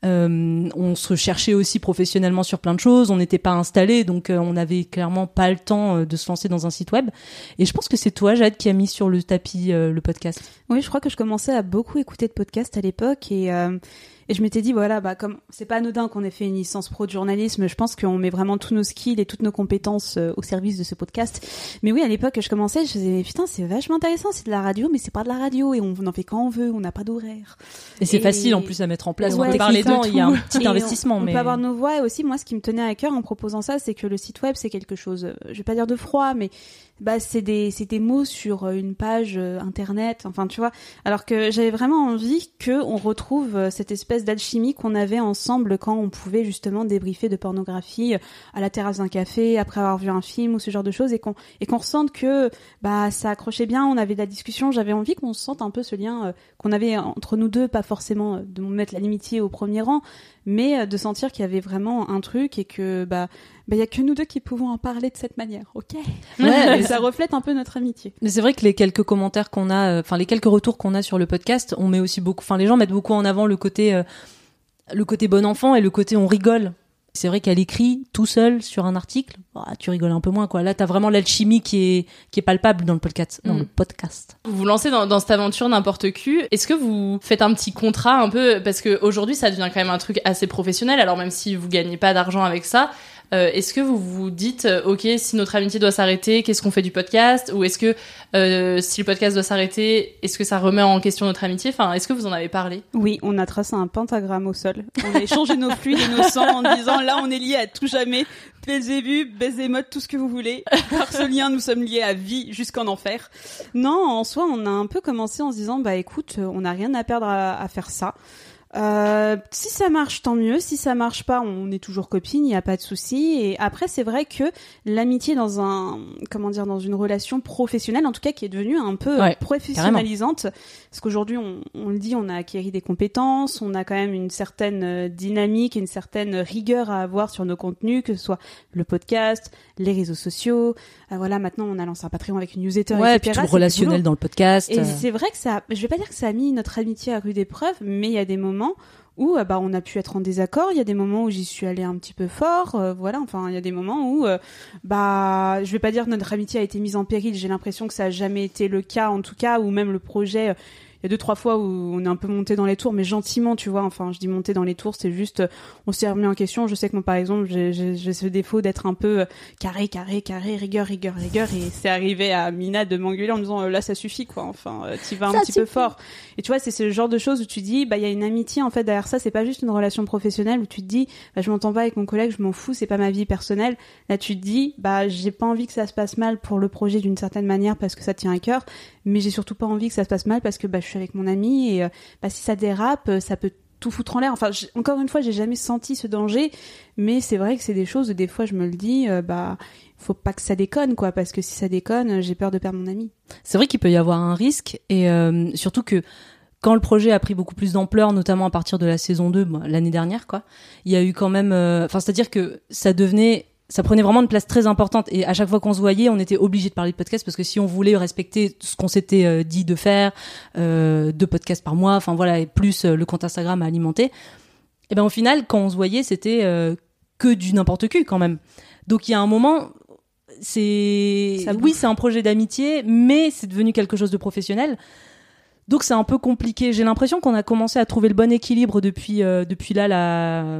Euh, on se cherchait aussi professionnellement sur plein de choses. On n'était pas installé, donc on n'avait clairement pas le temps de se lancer dans un site web. Et je pense que c'est toi, Jade, qui a mis sur le tapis le podcast. Oui, je crois que je commençais à beaucoup écouter de podcasts à l'époque et Et je m'étais dit, voilà, bah, comme c'est pas anodin qu'on ait fait une licence pro de journalisme, je pense qu'on met vraiment tous nos skills et toutes nos compétences euh, au service de ce podcast. Mais oui, à l'époque, je commençais, je faisais, putain, c'est vachement intéressant, c'est de la radio, mais c'est pas de la radio et on en fait quand on veut, on n'a pas d'horaire. Et c'est facile en plus à mettre en place. on peut parler dedans, il y a un petit Et investissement. on, mais... on peut avoir nos voix et aussi, moi, ce qui me tenait à cœur en proposant ça, c'est que le site web, c'est quelque chose, euh, je vais pas dire de froid, mais bah c'est des c'est des mots sur euh, une page euh, internet enfin tu vois. Alors que j'avais vraiment envie que on retrouve euh, cette espèce d'alchimie qu'on avait ensemble quand on pouvait justement débriefer de pornographie à la terrasse d'un café après avoir vu un film ou ce genre de choses et qu'on et qu'on ressente que bah ça accrochait bien on avait de la discussion. J'avais envie qu'on sente un peu ce lien qu'on avait entre nous deux pas forcément de mettre l'amitié au premier rang mais euh, de sentir qu'il y avait vraiment un truc et que bah il y a que nous deux qui pouvons en parler de cette manière, ok? Ouais, Et ça reflète un peu notre amitié. Mais c'est vrai que les quelques commentaires qu'on a, euh, enfin les quelques retours qu'on a sur le podcast, on met aussi beaucoup, enfin les gens mettent beaucoup en avant le côté, euh, le côté bon enfant et le côté on rigole. C'est vrai qu'elle écrit tout seul sur un article, ah, tu rigoles un peu moins quoi. Là, t'as vraiment l'alchimie qui est qui est palpable dans le podcast. Dans Mm. le podcast. Vous vous lancez dans, dans cette aventure n'importe qui. Est-ce que vous faites un petit contrat un peu? Parce que aujourd'hui ça devient quand même un truc assez professionnel. Alors même si vous gagnez pas d'argent avec ça, euh, est-ce que vous vous dites euh, ok si notre amitié doit s'arrêter, qu'est-ce qu'on fait du podcast Ou est-ce que euh, si le podcast doit s'arrêter, est-ce que ça remet en question notre amitié Enfin, est-ce que vous en avez parlé Oui, on a tracé un pentagramme au sol. On a échangé nos fluides et nos sangs en disant là on est liés à tout jamais. Belzébuth, Bézémoth, tout ce que vous voulez. Par ce lien, nous sommes liés à vie jusqu'en enfer. Non, en soi, on a un peu commencé en se disant bah écoute, on n'a rien à perdre à faire ça. Euh, si ça marche, tant mieux. Si ça marche pas, on est toujours copines, il n'y a pas de souci. Et après, c'est vrai que l'amitié dans un, comment dire, dans une relation professionnelle, en tout cas, qui est devenue un peu Ouais, professionnalisante, parce qu'aujourd'hui, on, on le dit, on a acquéri des compétences, on a quand même une certaine euh, dynamique, une certaine rigueur à avoir sur nos contenus, que ce soit le podcast, les réseaux sociaux. Euh, voilà, maintenant, on a lancé un Patreon avec une newsletter, Ouais, etc. puis tout relationnel dans le podcast. Et euh. c'est vrai que ça, je vais pas dire que ça a mis notre amitié à rude épreuve, mais il y a des moments où euh, bah on a pu être en désaccord, il y a des moments où j'y suis allée un petit peu fort, euh, voilà, enfin il y a des moments où euh, bah je vais pas dire que notre amitié a été mise en péril, j'ai l'impression que ça a jamais été le cas en tout cas ou même le projet y a deux trois fois où on est un peu monté dans les tours mais gentiment tu vois. Enfin je dis monter dans les tours c'est juste euh, on s'est remis en question. Je sais que moi par exemple j'ai- ce défaut d'être un peu euh, carré carré carré rigueur rigueur rigueur. Et c'est arrivé à Mina de m'engueuler en me disant euh, là ça suffit quoi. Enfin t'y vas un Ça petit peu fort. Et tu vois c'est ce genre de choses où tu dis bah il y a une amitié en fait derrière ça. C'est pas juste une relation professionnelle où tu te dis bah je m'entends pas avec mon collègue je m'en fous c'est pas ma vie personnelle. Là tu te dis bah j'ai pas envie que ça se passe mal pour le projet d'une certaine manière parce que ça tient à cœur mais j'ai surtout pas envie que ça se passe mal parce que bah je avec mon ami et euh, bah si ça dérape euh, ça peut tout foutre en l'air. Enfin, encore une fois, j'ai jamais senti ce danger, mais c'est vrai que c'est des choses des fois je me le dis, euh, bah, faut pas que ça déconne, quoi, parce que si ça déconne, j'ai peur de perdre mon ami. C'est vrai qu'il peut y avoir un risque et euh, surtout que quand le projet a pris beaucoup plus d'ampleur, notamment à partir de la saison 2, bon, l'année dernière, quoi, il y a eu quand même, enfin, c'est-à-dire que ça devenait, ça prenait vraiment une place très importante et à chaque fois qu'on se voyait, on était obligé de parler de podcast parce que si on voulait respecter ce qu'on s'était euh, dit de faire, euh, deux podcasts par mois, enfin voilà, et plus euh, le compte Instagram à alimenter, et ben au final, quand on se voyait, c'était euh, que du n'importe qui quand même. Donc il y a un moment, c'est oui, c'est un projet d'amitié, mais c'est devenu quelque chose de professionnel. Donc c'est un peu compliqué. J'ai l'impression qu'on a commencé à trouver le bon équilibre depuis euh, depuis là la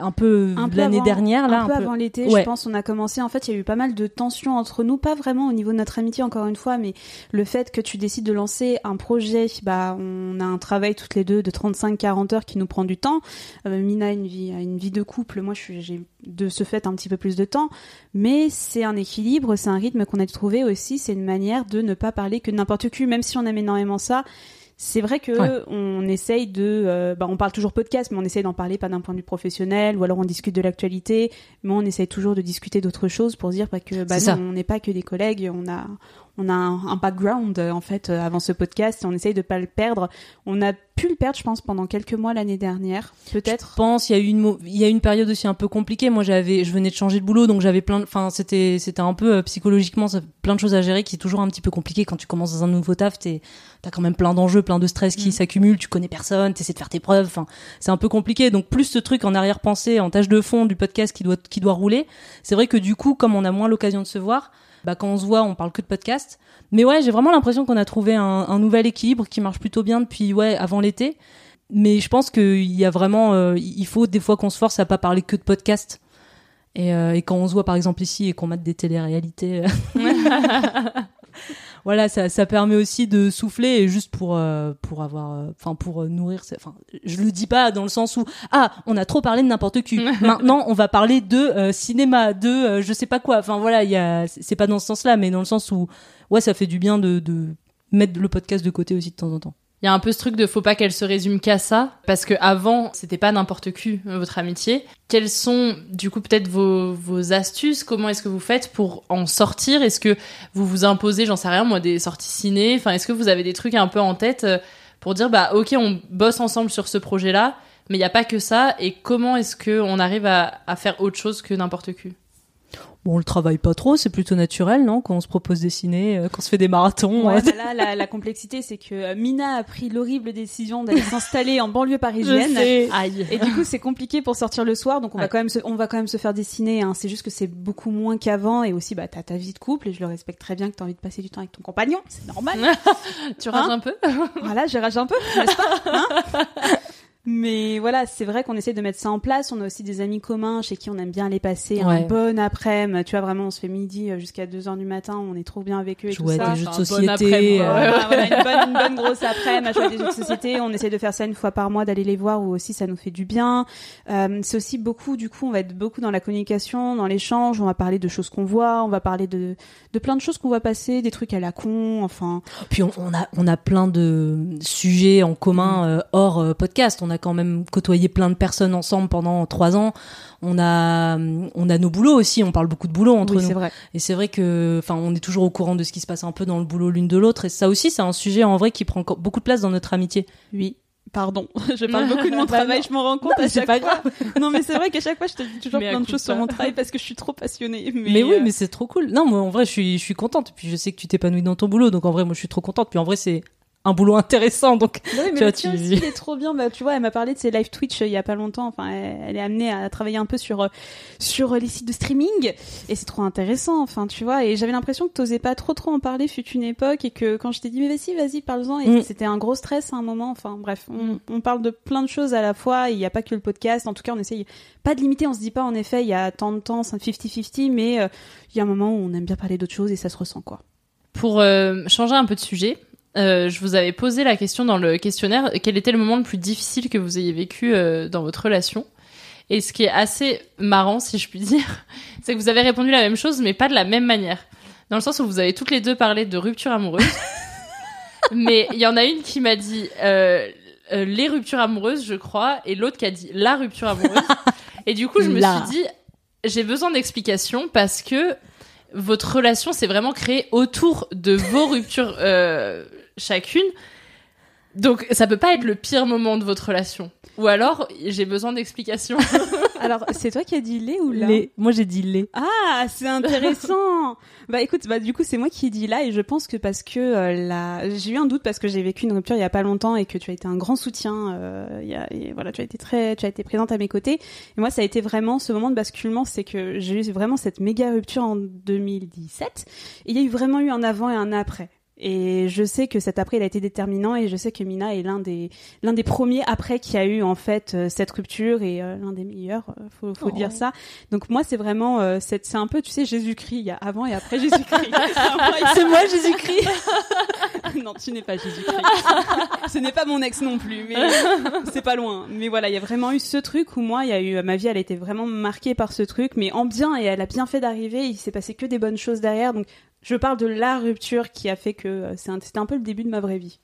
un peu l'année dernière là un, peu, avant l'été, Ouais. je pense, on a commencé. En fait, il y a eu pas mal de tensions entre nous, pas vraiment au niveau de notre amitié encore une fois, mais le fait que tu décides de lancer un projet, bah, on a un travail toutes les deux de 35-40 heures qui nous prend du temps. Euh, Mina a une vie, a une vie de couple, moi, j'ai de ce fait un petit peu plus de temps, mais c'est un équilibre, c'est un rythme qu'on a dû trouver aussi. C'est une manière de ne pas parler que n'importe qui, même si on aime énormément ça. C'est vrai que Ouais. on essaye de, euh, bah, on parle toujours podcast, mais on essaye d'en parler pas d'un point de vue professionnel, ou alors on discute de l'actualité, mais on essaye toujours de discuter d'autres choses pour dire bah, que bah, non, on n'est pas que des collègues, on a, on a un, un background euh, en fait euh, avant ce podcast, et on essaye de pas le perdre. On a pu le perdre, je pense, pendant quelques mois l'année dernière, peut-être. Je pense il y a eu une il y a eu une période aussi un peu compliquée. Moi j'avais je venais de changer de boulot donc j'avais plein de enfin c'était c'était un peu euh, psychologiquement plein de choses à gérer qui est toujours un petit peu compliqué quand tu commences dans un nouveau taf, t'es t'as quand même plein d'enjeux, plein de stress qui Mm. s'accumulent, tu connais personne, t'essaies de faire tes preuves, enfin c'est un peu compliqué. Donc plus ce truc en arrière-pensée, en tâche de fond du podcast qui doit qui doit rouler. C'est vrai que du coup comme on a moins l'occasion de se voir, bah quand on se voit on parle que de podcast. Mais ouais j'ai vraiment l'impression qu'on a trouvé un, un nouvel équilibre qui marche plutôt bien depuis ouais avant l'été. mais je pense qu'il y a vraiment, euh, il faut des fois qu'on se force à pas parler que de podcast. Et, euh, et quand on se voit par exemple ici et qu'on mate des téléréalités, euh, voilà, ça, ça permet aussi de souffler et juste pour euh, pour avoir, euh, enfin pour euh, nourrir. Enfin, je le dis pas dans le sens où ah on a trop parlé de n'importe qui. Maintenant on va parler de euh, cinéma, de euh, je sais pas quoi. Enfin voilà, il y a, c'est c'est pas dans ce sens-là, mais dans le sens où ouais ça fait du bien de, de mettre le podcast de côté aussi de temps en temps. Il y a un peu ce truc de faut pas qu'elle se résume qu'à ça, parce que avant c'était pas n'importe qui euh, votre amitié. Quelles sont du coup peut-être vos, vos astuces? Comment est-ce que vous faites pour en sortir? Est-ce que vous vous imposez, j'en sais rien moi, des sorties ciné? Enfin, est-ce que vous avez des trucs un peu en tête euh, pour dire bah ok on bosse ensemble sur ce projet-là, mais il y a pas que ça. Et comment est-ce que on arrive à, à faire autre chose que n'importe qui? Bon, on le travaille pas trop, c'est plutôt naturel, non Quand on se propose des ciné, euh, quand on se fait des marathons. Ouais, euh, bah là, la, la complexité, c'est que euh, Mina a pris l'horrible décision d'aller s'installer en banlieue parisienne. Je sais. Aïe. Et du coup, c'est compliqué pour sortir le soir, donc on va quand même se, on va quand même se faire dessiner. Hein. C'est juste que c'est beaucoup moins qu'avant, et aussi, bah, t'as ta vie de couple, et je le respecte très bien que t'as envie de passer du temps avec ton compagnon, c'est normal. tu rages Hein un peu voilà, j'ai rage un peu, n'est-ce pas Hein Mais voilà, c'est vrai qu'on essaie de mettre ça en place. On a aussi des amis communs chez qui on aime bien aller passer un bon après-midi. Tu vois, vraiment, on se fait midi euh, jusqu'à 2 heures du matin. On est trop bien avec eux et Jouer tout à ça. des jeux de société. bon euh, ouais. Voilà, voilà, une, bonne, une bonne grosse après-midi à jouer à des jeux de société. On essaie de faire ça une fois par mois, d'aller les voir, où aussi ça nous fait du bien. Euh, c'est aussi beaucoup, du coup, on va être beaucoup dans la communication, dans l'échange. On va parler de choses qu'on voit, on va parler de, de plein de choses qu'on voit passer, des trucs à la con, enfin. Puis on, on a on a plein de sujets en commun euh, hors euh, podcast. On a quand même côtoyé plein de personnes ensemble pendant trois ans. On a on a nos boulots aussi. On parle beaucoup de boulot entre oui, nous. vrai. Et c'est vrai que enfin on est toujours au courant de ce qui se passe un peu dans le boulot l'une de l'autre. Et ça aussi c'est un sujet en vrai qui prend beaucoup de place dans notre amitié. Oui. Pardon, je parle beaucoup de mon Bah travail, non. je m'en rends compte Non, à chaque pas fois. Non, mais c'est vrai qu'à chaque fois, je te dis toujours Mais plein de choses sur mon travail parce que je suis trop passionnée. Mais, Mais, oui, euh, mais c'est trop cool. Non, moi en vrai je suis je suis contente. Puis je sais que tu t'épanouis dans ton boulot, donc en vrai moi je suis trop contente. Puis en vrai c'est un boulot intéressant, donc oui, mais tu vois, tu- aussi, il est trop bien. Bah, tu vois, elle m'a parlé de ses live Twitch euh, il y a pas longtemps. Enfin, elle, elle est amenée à travailler un peu sur euh, sur euh, les sites de streaming et c'est trop intéressant. Enfin, tu vois. Et j'avais l'impression que t'osais pas trop trop en parler fut une époque et que quand je t'ai dit mais vas-y, vas-y, parle-en. Et Mm. c'était un gros stress à un moment. Enfin, bref, on, on parle de plein de choses à la fois. Il n'y a pas que le podcast. En tout cas, on essaye pas de limiter. On se dit pas en effet il y a tant de temps, c'est 50-50, mais euh, il y a un moment où on aime bien parler d'autres choses et ça se ressent quoi. Pour changer un peu de sujet, euh, je vous avais posé la question dans le questionnaire quel était le moment le plus difficile que vous ayez vécu euh, dans votre relation? Et ce qui est assez marrant, si je puis dire, c'est que vous avez répondu la même chose, mais pas de la même manière. Dans le sens où vous avez toutes les deux parlé de rupture amoureuse. mais il y en a une qui m'a dit euh, les ruptures amoureuses, je crois, et l'autre qui a dit la rupture amoureuse. et du coup, je me suis dit, j'ai besoin d'explications parce que votre relation s'est vraiment créée autour de vos ruptures euh, chacune. Donc, ça peut pas être le pire moment de votre relation. Ou alors, j'ai besoin d'explications. Alors, c'est toi qui as dit lait ou là? Les... moi j'ai dit les. Ah, c'est intéressant. bah écoute, bah du coup c'est moi qui ai dit là et je pense que parce que euh, la... j'ai eu un doute parce que j'ai vécu une rupture il y a pas longtemps et que tu as été un grand soutien. Euh, il y a... et voilà, tu as été très, tu as été présente à mes côtés. Et moi ça a été vraiment ce moment de basculement, c'est que j'ai eu vraiment cette méga rupture en 2017. Et il y a eu vraiment eu un avant et un après. Et je sais que cet après il a été déterminant et je sais que Mina est l'un des l'un des premiers après qui a eu en fait euh, cette rupture et euh, l'un des meilleurs, euh, faut faut Oh. dire ça. Donc moi c'est vraiment euh, c'est c'est un peu tu sais Jésus-Christ, il y a avant et après Jésus-Christ. C'est moi Jésus-Christ. non, tu n'es pas Jésus-Christ. Ce n'est pas mon ex non plus, mais c'est pas loin. Mais voilà, il y a vraiment eu ce truc où moi, il y a eu ma vie, elle a été vraiment marquée par ce truc, mais en bien et elle a bien fait d'arriver. Il s'est passé que des bonnes choses derrière, donc je parle de la rupture qui a fait que euh, c'est un- c'était un peu le début de ma vraie vie.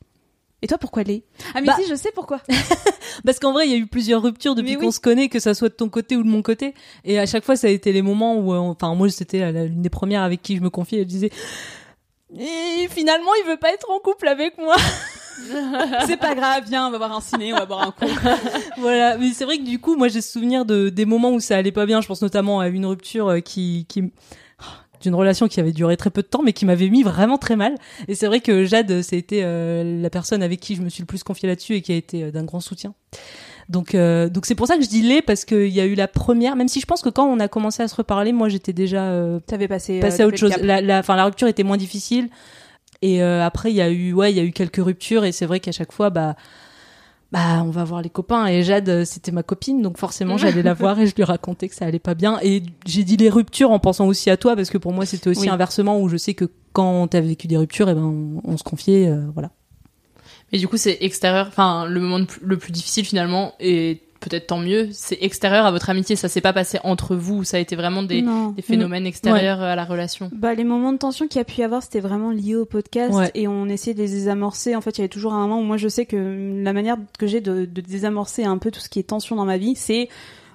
Et toi, pourquoi les Ah mais Bah- si, je sais pourquoi. Parce qu'en vrai, il y a eu plusieurs ruptures depuis qu'on oui. se connaît, que ça soit de ton côté ou de mon côté. Et à chaque fois, ça a été les moments où, euh, enfin, moi, c'était la- l'une des premières avec qui je me confiais. Elle disait, et finalement, il veut pas être en couple avec moi. c'est pas grave, viens, on va voir un ciné, on va boire un coup. voilà. Mais c'est vrai que du coup, moi, j'ai souvenir de des moments où ça allait pas bien. Je pense notamment à une rupture euh, qui, qui, d'une relation qui avait duré très peu de temps, mais qui m'avait mis vraiment très mal. Et c'est vrai que Jade, c'était euh, la personne avec qui je me suis le plus confiée là-dessus et qui a été euh, d'un grand soutien. Donc, euh, donc c'est pour ça que je dis les parce qu'il y a eu la première. Même si je pense que quand on a commencé à se reparler, moi j'étais déjà euh, T'avais passé, passé à autre chose. La, la, enfin, la rupture était moins difficile. Et euh, après, il y a eu, ouais, il y a eu quelques ruptures et c'est vrai qu'à chaque fois, bah, bah on va voir les copains et Jade euh, c'était ma copine donc forcément j'allais la voir et je lui racontais que ça allait pas bien et j'ai dit les ruptures en pensant aussi à toi parce que pour moi c'était aussi Oui. inversement où je sais que quand t'as vécu des ruptures et ben on, on se confiait euh, voilà Mais du coup, c'est extérieur. Enfin, le moment le plus difficile finalement, et peut-être tant mieux, c'est extérieur à votre amitié. Ça s'est pas passé entre vous. Ça a été vraiment des, phénomènes extérieurs à la relation. Bah, les moments de tension qu'il y a pu y avoir, c'était vraiment lié au podcast Ouais. et on essayait de les désamorcer. En fait, il y avait toujours un moment où moi je sais que la manière que j'ai de, de désamorcer un peu tout ce qui est tension dans ma vie, c'est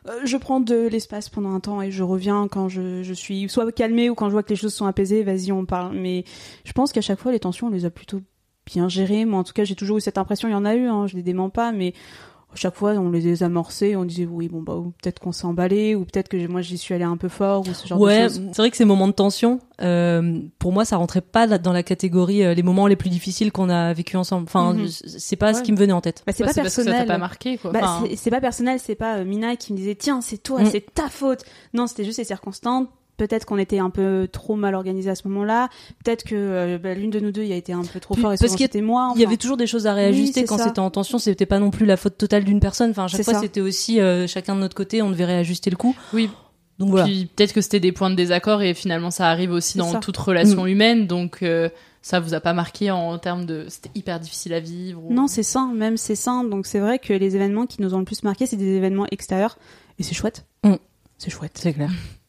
euh, je prends de l'espace pendant un temps et je reviens quand je, je suis soit calmée ou quand je vois que les choses sont apaisées, vas-y on parle. Mais je pense qu'à chaque fois les tensions on les a plutôt bien gérées. Moi en tout cas j'ai toujours eu cette impression, il y en a eu, hein, je les dément pas, mais à chaque fois on les désamorçait, on disait oui bon bah ou peut-être qu'on s'est emballé ou peut-être que moi j'y suis allée un peu fort ou ce genre ouais de choses. c'est vrai que ces moments de tension euh, pour moi ça rentrait pas dans la catégorie euh, les moments les plus difficiles qu'on a vécu ensemble enfin c- c'est pas ce Ouais. qui me venait en tête Bah, c'est Ouais, pas c'est parce que ça personnel. t'a pas marqué, quoi. Bah, Enfin, c'est pas personnel, c'est pas euh, Mina qui me disait tiens c'est toi, Mm. c'est ta faute. Non, c'était juste les circonstances. Peut-être qu'on était un peu trop mal organisé à ce moment-là. Peut-être que euh, bah, l'une de nous deux y a été un peu trop fort et parce qu'il y moi. il y enfin. avait toujours des choses à réajuster Oui, quand c'était en tension c'était pas non plus la faute totale d'une personne enfin à chaque fois c'était aussi euh, chacun de notre côté on devait réajuster le coup Oui. donc voilà Puis peut-être que c'était des points de désaccord et finalement ça arrive aussi dans ça. toute relation Mm. humaine. Donc euh, ça vous a pas marqué en, termes de c'était hyper difficile à vivre. ou- Non, c'est sain, même c'est sain. Donc c'est vrai que les événements qui nous ont le plus marqué, c'est des événements extérieurs et c'est chouette. Mm. C'est chouette. c'est clair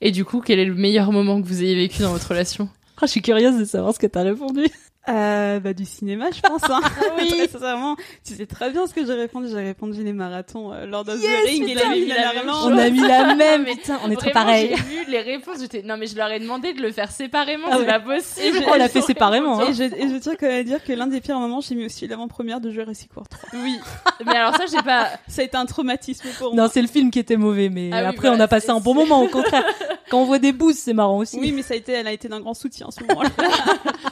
Et du coup, quel est le meilleur moment que vous ayez vécu dans votre relation? Ah, je suis curieuse de savoir ce que t'as répondu Euh, bah, du cinéma, je pense. Hein. Oui. Très sincèrement, tu sais très bien ce que j'ai répondu. J'ai répondu les marathons euh, Lord of Yes, the Ring et la même chose. on a mis la même Mais putain on est très pareil J'ai vu les réponses, j'étais non mais je leur ai demandé de le faire séparément, Ah c'est ouais. pas possible. on l'a fait séparément hein. Et je, et je tiens quand même à dire que l'un des pires moments, j'ai mis aussi l'avant-première de Jurassic World 3. Oui. Mais alors ça, j'ai pas. Ça a été un traumatisme pour non moi. c'est le film qui était mauvais mais Ah oui, après voilà, on a passé un bon moment au contraire quand on voit des boosts c'est marrant aussi Oui, mais ça a été, elle a été d'un grand soutien ce moment-là.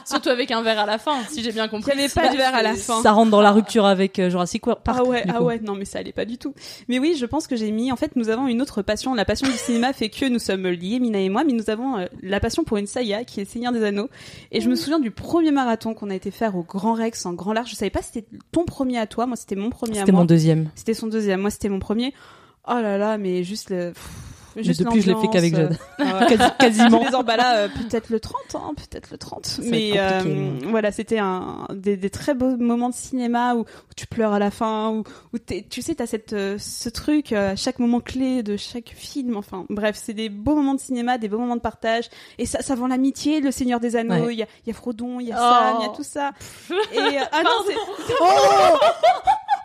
Surtout avec un verre à la fin, si j'ai bien Il compris. n'y avait pas de verre à la fin. ça rentre dans la rupture avec euh, Jurassic World Park, ah ouais, du ah ouais, non mais ça allait pas du tout. Mais oui, je pense que j'ai mis. En fait, nous avons une autre passion. La passion du cinéma fait que nous sommes liés, Mina et moi, mais nous avons euh, la passion pour une saga qui est Seigneur des Anneaux. Et je me souviens du premier marathon qu'on a été faire au Grand Rex en Grand Large. Je savais pas si c'était ton premier à toi, moi c'était mon premier à c'était mon deuxième C'était son deuxième, moi c'était mon premier. Oh là là, mais juste le. pff, Juste depuis, je l'ai fait qu'avec Jade. euh, ouais. Quasi- quasiment. Tous les emballats, euh, peut-être le 30, hein, peut-être le 30. va Mais euh, voilà, c'était un des, des très beaux moments de cinéma où, où tu pleures à la fin, où, où tu sais, t'as cette ce truc à chaque moment clé de chaque film. Enfin, bref, c'est des beaux moments de cinéma, des beaux moments de partage. Et ça, ça vend l'amitié, le Seigneur des Anneaux. Il Ouais. y, a, y a Frodon, il y a Oh. Sam, il y a tout ça. Et ah non, c'est oh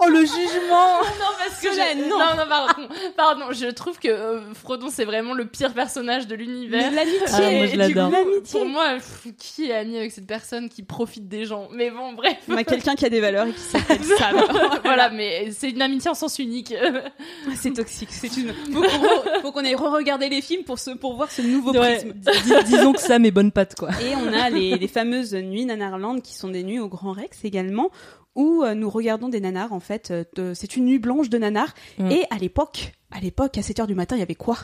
oh le jugement Non, parce que je... non. non, non, pardon, pardon. Je trouve que euh, Frodon c'est vraiment le pire personnage de l'univers. L'amitié, Ah, moi, je l'adore. Pour moi, pff, qui est ami avec cette personne qui profite des gens? Mais bon, bref. on a quelqu'un qui a des valeurs et qui s'appelle Sam. voilà, mais c'est une amitié en sens unique. c'est toxique. C'est une. Faut qu'on faut qu'on aille re-regarder les films pour se pour voir ce nouveau Ouais, prisme. dis- disons que ça mes bonnes pattes quoi Et on a les, les fameuses nuits Nanarland qui sont des nuits au Grand Rex également, où euh, nous regardons des nanars en fait. euh, de- C'est une nuit blanche de nanars. Mm. Et à l'époque, à l'époque, à 7h du matin, il y avait quoi?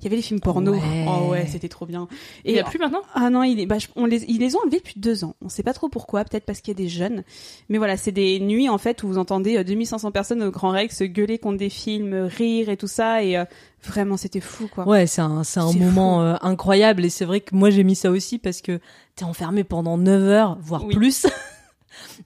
Il y avait les films porno. Ouais. Oh ouais, c'était trop bien. Et Il y a plus maintenant? Ah non, il est, bah, je- on les, ils les ont enlevés depuis deux ans. On sait pas trop pourquoi, peut-être parce qu'il y a des jeunes. Mais voilà, c'est des nuits en fait où vous entendez euh, 2500 personnes au Grand Rex gueuler contre des films, euh, rire et tout ça. Et euh, vraiment, c'était fou quoi. Ouais, c'est un, c'est un C'est moment euh, incroyable et c'est vrai que moi j'ai mis ça aussi parce que t'es enfermé pendant 9 heures, voire Oui. plus,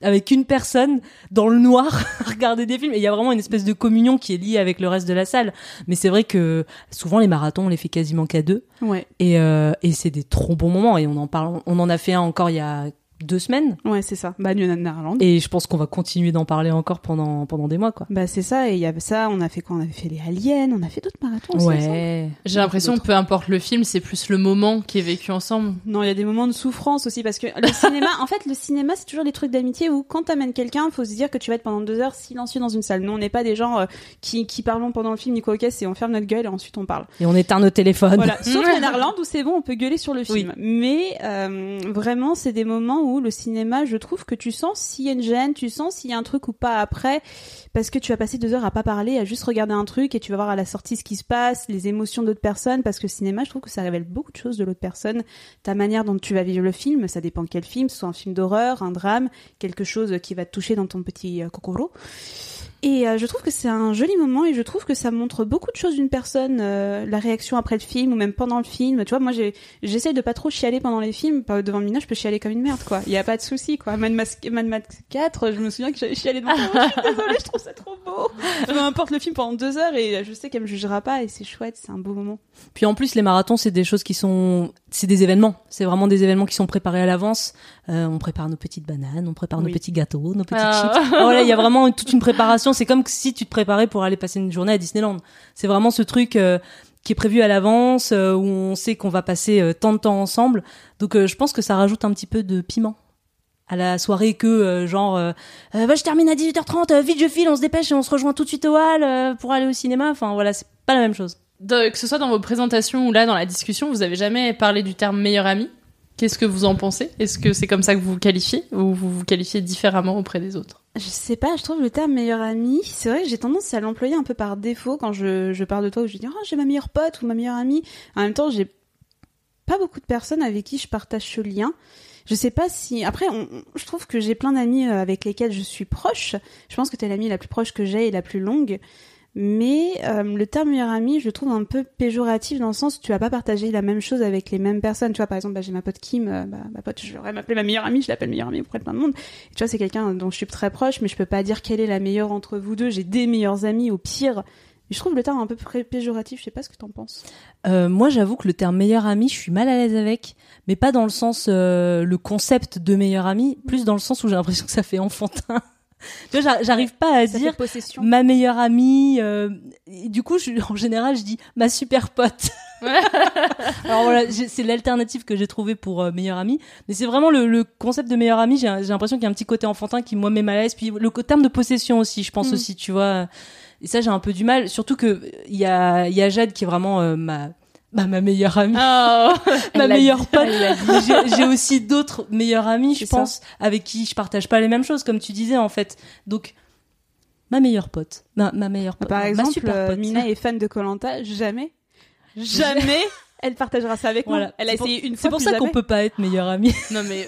avec une personne dans le noir à regarder des films. Et il y a vraiment une espèce de communion qui est liée avec le reste de la salle. Mais c'est vrai que souvent les marathons, on les fait quasiment qu'à deux. Ouais, Et, euh, et c'est des trop bons moments. Et on en parle, on en a fait un encore il y a deux semaines. ouais, c'est ça. Bah, nuits Nanarland. Et je pense qu'on va continuer d'en parler encore pendant, pendant des mois, quoi. Bah c'est ça, et il y avait ça, on a fait quoi? On avait fait les aliens, on a fait d'autres marathons aussi. Ouais. J'ai l'impression que peu importe le film, c'est plus le moment qui est vécu ensemble. Non, il y a des moments de souffrance aussi, parce que le cinéma, en fait, le cinéma, c'est toujours des trucs d'amitié où quand t'amènes quelqu'un, faut se dire que tu vas être pendant deux heures silencieux dans une salle. Nous, on n'est pas des gens euh, qui, qui parlons pendant le film, Nico ok, c'est on ferme notre gueule et ensuite on parle. Et on éteint nos téléphones. Voilà, sauf en Irlande où c'est bon, on peut gueuler sur le film. Mais euh, vraiment, c'est des moments où le cinéma, je trouve que tu sens s'il y a une gêne, tu sens s'il y a un truc ou pas après, parce que tu vas passer deux heures à pas parler, à juste regarder un truc et tu vas voir à la sortie ce qui se passe, les émotions d'autres personnes, parce que le cinéma, je trouve que ça révèle beaucoup de choses de l'autre personne. Ta manière dont tu vas vivre le film, ça dépend quel film, soit un film d'horreur, un drame, quelque chose qui va te toucher dans ton petit euh, kokoro. Et euh, je trouve que c'est un joli moment et je trouve que ça montre beaucoup de choses d'une personne, euh, la réaction après le film ou même pendant le film. Tu vois, moi j'essaye de pas trop chialer pendant les films. Devant Mina, je peux chialer comme une merde, quoi. Il y a pas de souci, quoi. Mad Max, Mad Max 4, je me souviens que j'avais chialé devant. Oh, je suis désolée, je trouve ça trop beau. Peu importe le film pendant deux heures et je sais qu'elle me jugera pas et c'est chouette, c'est un beau moment. Puis en plus, les marathons, c'est des choses qui sont, c'est des événements. C'est vraiment des événements qui sont préparés à l'avance. Euh, on prépare nos petites bananes, on prépare nos petits gâteaux, nos petites Ah. chips. Ah, voilà, il y a vraiment toute une préparation. C'est comme si tu te préparais pour aller passer une journée à Disneyland. C'est vraiment ce truc euh, qui est prévu à l'avance, euh, où on sait qu'on va passer euh, tant de temps ensemble. Donc, euh, je pense que ça rajoute un petit peu de piment à la soirée que euh, genre va je termine à 18h30 euh, vite je file on se dépêche et on se rejoint tout de suite au hall pour aller au cinéma enfin voilà c'est pas la même chose De- que ce soit dans vos présentations ou là dans la discussion, vous avez jamais parlé du terme meilleur ami? Qu'est-ce que vous en pensez? Est-ce que c'est comme ça que vous vous qualifiez ou vous vous qualifiez différemment auprès des autres? Je sais pas, je trouve le terme meilleur ami, c'est vrai que j'ai tendance à l'employer un peu par défaut quand je, je parle de toi où je dis oh j'ai ma meilleure pote ou ma meilleure amie. En même temps, j'ai pas beaucoup de personnes avec qui je partage ce lien. Je sais pas si après je trouve que j'ai plein d'amis euh, avec lesquels je suis proche. Je pense que t'es l'amie la plus proche que j'ai et la plus longue. Mais euh, le terme meilleur ami, je le trouve un peu péjoratif dans le sens où tu vas pas partager la même chose avec les mêmes personnes. Tu vois, par exemple, bah, j'ai ma pote Kim, euh, bah, ma pote, je l'aurais m'appeler ma meilleure amie, je l'appelle meilleure amie auprès de plein de monde. Et tu vois, c'est quelqu'un dont je suis très proche, mais je peux pas dire quelle est la meilleure entre vous deux. J'ai des meilleurs amis, au pire. Mais je trouve le terme un peu péjoratif, je sais pas ce que t'en penses. Euh, moi, j'avoue que le terme meilleur ami, je suis mal à l'aise avec, mais pas dans le sens euh, le concept de meilleur ami, plus dans le sens où j'ai l'impression que ça fait enfantin. Tu vois, j'ar- j'arrive pas à Ça dire ma meilleure amie. euh, et du coup, je, en général, je dis ma super pote. Alors voilà, c'est l'alternative que j'ai trouvée pour euh, meilleur ami. Mais c'est vraiment le, le concept de meilleur ami. J'ai j'ai l'impression qu'il y a un petit côté enfantin qui moi met mal à l'aise. Puis le terme de possession aussi, je pense Mm. aussi, tu vois. Et ça, j'ai un peu du mal. Surtout que euh, il y a, y a Jade qui est vraiment euh, ma bah, ma meilleure amie, ma Elle l'a meilleure dit, pote. J'ai aussi d'autres meilleurs amis, je ça. pense, avec qui je partage pas les mêmes choses, comme tu disais en fait. Donc ma meilleure pote, ma, ma meilleure pote, Par ma exemple, super euh, pote. Mina est fan de Colanta, jamais, jamais elle partagera ça avec Voilà. moi. Elle a C'est pour- essayé une fois. C'est pour ça qu'on peut pas être meilleure amie. Non mais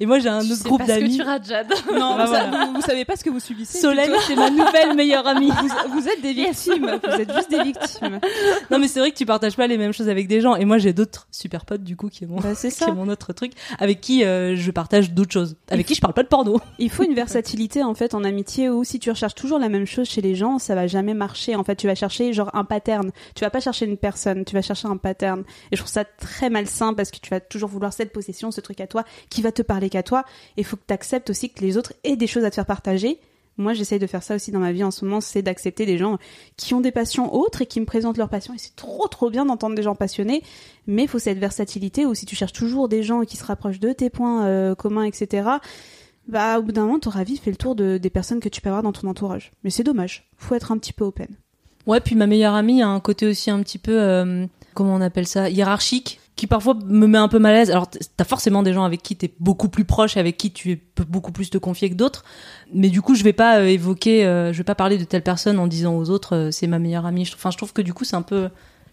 Et moi j'ai un autre groupe ce que d'amis. tu rates, Jade. Non, Bah vous, voilà. vous, vous savez pas ce que vous subissez. Solène, c'est ma nouvelle meilleure amie. vous, vous êtes des victimes. Vous êtes juste des victimes. non mais c'est vrai que tu partages pas les mêmes choses avec des gens. Et moi j'ai d'autres super potes du coup qui est mon, Bah, c'est qui ça. est mon autre truc, avec qui euh, je partage d'autres choses, avec qui je parle pas de porno. Il faut une versatilité en fait en amitié où si tu recherches toujours la même chose chez les gens, ça va jamais marcher. En fait, tu vas chercher genre un pattern. Tu vas pas chercher une personne, tu vas chercher un pattern. Et je trouve ça très malsain parce que tu vas toujours vouloir cette possession, ce truc à toi, qui va te parler qu'à toi. Et faut que tu acceptes aussi que les autres aient des choses à te faire partager. Moi, j'essaye de faire ça aussi dans ma vie en ce moment, c'est d'accepter des gens qui ont des passions autres et qui me présentent leurs passions. Et c'est trop trop bien d'entendre des gens passionnés, mais il faut cette versatilité où si tu cherches toujours des gens qui se rapprochent de tes points euh, communs, etc., bah au bout d'un moment, t'auras vite fait le tour de, des personnes que tu peux avoir dans ton entourage. Mais c'est dommage, faut être un petit peu open. Ouais, puis ma meilleure amie a un côté aussi un petit peu, euh, comment on appelle ça, hiérarchique, qui parfois me met un peu mal à l'aise. Alors, t'as forcément des gens avec qui t'es beaucoup plus proche, avec qui tu peux beaucoup plus te confier que d'autres. Mais du coup, je vais pas euh, évoquer, euh, je vais pas parler de telle personne en disant aux autres, euh, c'est ma meilleure amie. Enfin, je trouve que du coup, c'est un peu,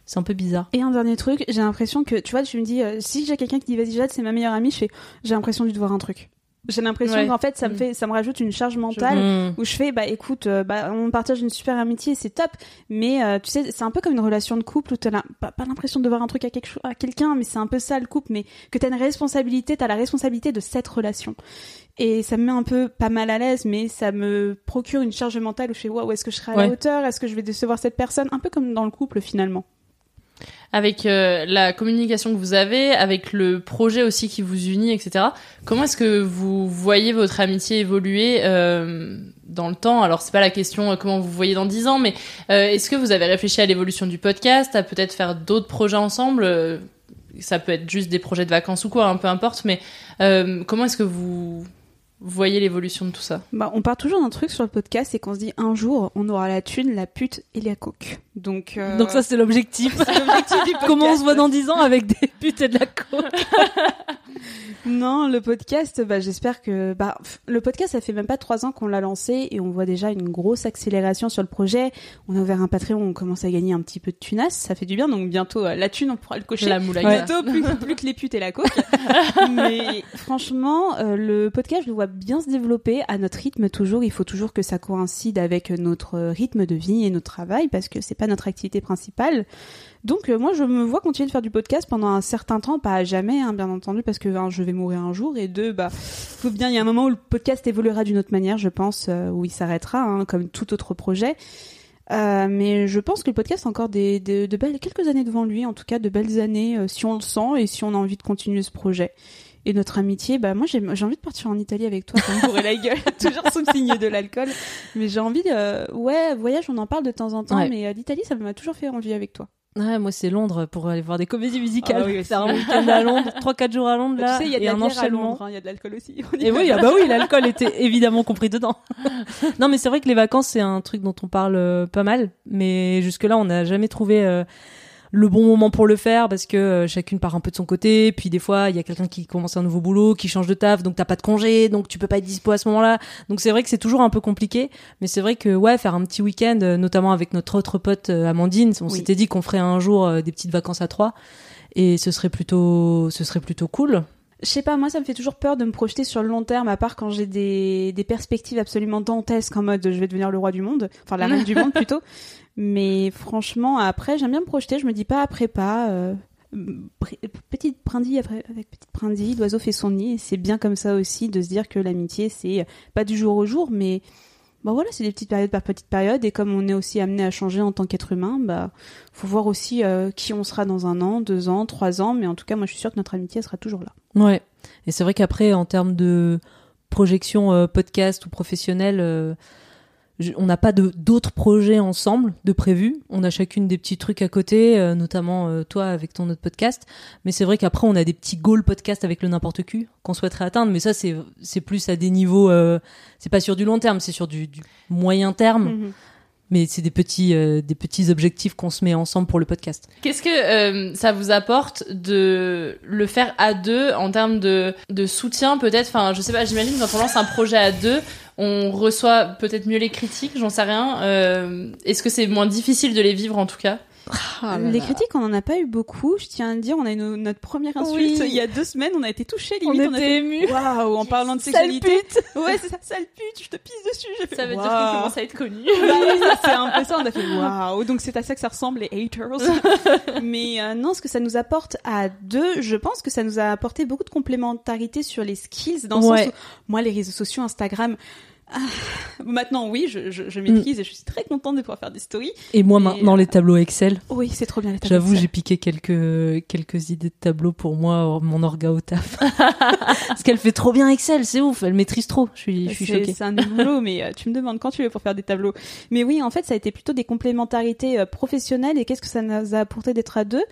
c'est un peu bizarre. Et un dernier truc, j'ai l'impression que, tu vois, tu me dis, si j'ai quelqu'un qui dit vas-y Jade, c'est ma meilleure amie, j'ai l'impression de devoir un truc. J'ai l'impression Ouais. qu'en fait, ça me Mm. fait, ça me rajoute une charge mentale Mm. où je fais, bah écoute, euh, bah on partage une super amitié, c'est top, mais euh, tu sais, c'est un peu comme une relation de couple où t'as la- pas, pas l'impression de devoir un truc à, quelque cho- à quelqu'un, mais c'est un peu ça le couple, mais que t'as une responsabilité, t'as la responsabilité de cette relation. Et ça me met un peu pas mal à l'aise, mais ça me procure une charge mentale où je fais, waouh, est-ce que je serai à la hauteur, est-ce que je vais décevoir cette personne, un peu comme dans le couple finalement. Avec euh, la communication que vous avez, avec le projet aussi qui vous unit, etc. Comment est-ce que vous voyez votre amitié évoluer euh, dans le temps? Alors c'est pas la question euh, comment vous voyez dans 10 ans, mais est-ce que vous avez réfléchi à l'évolution du podcast, à peut-être faire d'autres projets ensemble? Ça peut être juste des projets de vacances ou quoi, hein, peu importe. Mais comment est-ce que vous voyez l'évolution de tout ça? Bah, on part toujours d'un truc sur le podcast, c'est qu'on se dit un jour, on aura la thune, la pute et la coke. Donc, euh, Donc ça, c'est l'objectif. Comment on se voit dans 10 ans avec des putes et de la coke? Non, le podcast, bah, j'espère que, bah, pff, le podcast, ça fait même pas trois ans qu'on l'a lancé et on voit déjà une grosse accélération sur le projet. On a ouvert un Patreon, on commence à gagner un petit peu de tunas, ça fait du bien. Donc bientôt, euh, la thune, on pourra le cocher. La moulaga. Bientôt, plus, plus que les putes et la coke. Mais franchement, euh, le podcast, je le vois bien se développer à notre rythme toujours. Il faut toujours que ça coïncide avec notre rythme de vie et notre travail parce que c'est pas notre activité principale. Donc euh, moi je me vois continuer de faire du podcast pendant un certain temps, pas à jamais hein, bien entendu parce que je vais mourir un jour et deux bah faut bien il y a un moment où le podcast évoluera d'une autre manière je pense euh, où il s'arrêtera hein, comme tout autre projet. Euh, mais je pense que le podcast a encore des, de belles quelques années devant lui, en tout cas de belles années si on le sent et si on a envie de continuer ce projet. Et notre amitié, bah moi j'ai envie de partir en Italie avec toi, comme bourrer la gueule, toujours sous le signe de l'alcool. Mais j'ai envie, de, ouais, voyage, on en parle de temps en temps, mais l'Italie, ça m'a toujours fait envie avec toi. Ouais, moi c'est Londres pour aller voir des comédies musicales. Ah, c'est un week-end à Londres, 3-4 jours à Londres là. Tu sais, il y a de un enchaînement. Hein, il y a de l'alcool aussi. Et oui, ah bah oui, l'alcool était évidemment compris dedans. non, mais c'est vrai que les vacances c'est un truc dont on parle euh, pas mal, mais jusque là on n'a jamais trouvé. Le bon moment pour le faire parce que euh, chacune part un peu de son côté. Puis des fois, il y a quelqu'un qui commence un nouveau boulot, qui change de taf, donc t'as pas de congé, donc tu peux pas être dispo à ce moment-là. Donc c'est vrai que c'est toujours un peu compliqué, mais c'est vrai que ouais, faire un petit week-end, euh, notamment avec notre autre pote euh, Amandine, on s'était dit qu'on ferait un jour des petites vacances à trois, et ce serait plutôt, ce serait plutôt cool. Je sais pas, moi ça me fait toujours peur de me projeter sur le long terme, à part quand j'ai des, des perspectives absolument dantesques en mode je vais devenir le roi du monde, enfin la reine du monde plutôt. Mais franchement, après, j'aime bien me projeter. Je me dis pas après pas. Euh, petite avec petite brindille, l'oiseau fait son nid. C'est bien comme ça aussi de se dire que l'amitié, c'est pas du jour au jour, mais bah voilà, c'est des petites périodes par petites périodes. Et comme on est aussi amené à changer en tant qu'être humain, bah faut voir aussi euh, qui on sera dans un an, deux ans, trois ans. Mais en tout cas, moi, je suis sûre que notre amitié sera toujours là. Ouais. Et c'est vrai qu'après, en termes de projection euh, podcast ou professionnelle on n'a pas d'autres projets ensemble de prévus. On a chacune des petits trucs à côté, euh, notamment euh, toi avec ton autre podcast. Mais c'est vrai qu'après on a des petits goals podcast avec le n'importe qui qu'on souhaiterait atteindre. Mais ça c'est plus à des niveaux, euh, c'est pas sur du long terme, c'est sur du, moyen terme. Mm-hmm mais c'est des petits euh, des petits objectifs qu'on se met ensemble pour le podcast. Qu'est-ce que euh, ça vous apporte de le faire à deux en termes de soutien peut-être? Enfin je sais pas j'imagine quand on lance un projet à deux on reçoit peut-être mieux les critiques j'en sais rien euh, est-ce que c'est moins difficile de les vivre en tout cas? Ah les critiques, on en a pas eu beaucoup. Je tiens à dire, on a eu notre première insulte il y a deux semaines. On a été touchés, limite. On, était émus. Waouh, en parlant de sexualité. Ouais, c'est ça, sale pute, je te pisse dessus. Fait, ça veut dire qu'on commence à être connu. c'est un peu ça. On a fait waouh. Donc c'est à ça que ça ressemble les haters. Mais euh, non, ce que ça nous apporte à deux, je pense que ça nous a apporté beaucoup de complémentarité sur les skills. Dans le sens où moi, les réseaux sociaux, Instagram maintenant, oui, je, je, maîtrise mm. et je suis très contente de pouvoir faire des stories. Et moi, maintenant, les tableaux Excel. Oui, c'est trop bien les tableaux J'avoue, j'ai piqué quelques, quelques idées de tableaux pour moi, mon orga au taf. Parce qu'elle fait trop bien Excel, c'est ouf, elle maîtrise trop. Je suis, je suis choquée. C'est un boulot, mais euh, tu me demandes quand tu veux pour faire des tableaux. Mais oui, en fait, ça a été plutôt des complémentarités euh, professionnelles et qu'est-ce que ça nous a apporté d'être à deux?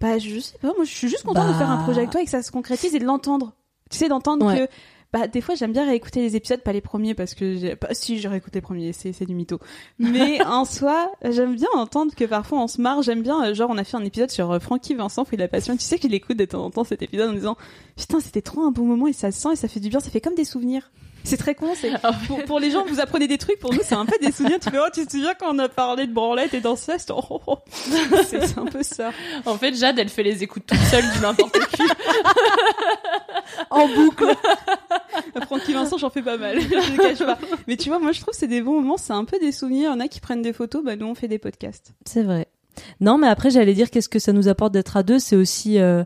Bah, je sais pas, moi, je suis juste contente de faire un projet avec toi et que ça se concrétise et de l'entendre. Tu sais, d'entendre que bah, des fois, j'aime bien réécouter les épisodes, pas les premiers, parce que j'ai... Pas... si j'ai réécouté les premiers, c'est, c'est du mytho. Mais en soi, j'aime bien entendre que parfois on se marre. J'aime bien, euh, genre, on a fait un épisode sur euh, Francky Vincent, Fruit de la Passion. Tu sais qu'il écoute de temps en temps cet épisode en disant, putain, c'était trop un bon moment et ça se sent et ça fait du bien, ça fait comme des souvenirs. C'est très con, c'est pour, les gens, vous apprenez des trucs. Pour nous, c'est un peu des souvenirs. Tu fais, oh, tu te souviens quand on a parlé de branlette et d'inceste? Oh, oh, oh. C'est un peu ça. En fait, Jade, elle fait les écoutes toute seule du n'importe qui. en boucle. Francky Vincent, j'en fais pas mal. je cache pas. Mais tu vois, moi, je trouve que c'est des bons moments. C'est un peu des souvenirs. Il y en a qui prennent des photos. Bah, nous, on fait des podcasts. C'est vrai. Non, mais après, j'allais dire qu'est-ce que ça nous apporte d'être à deux? C'est aussi, euh,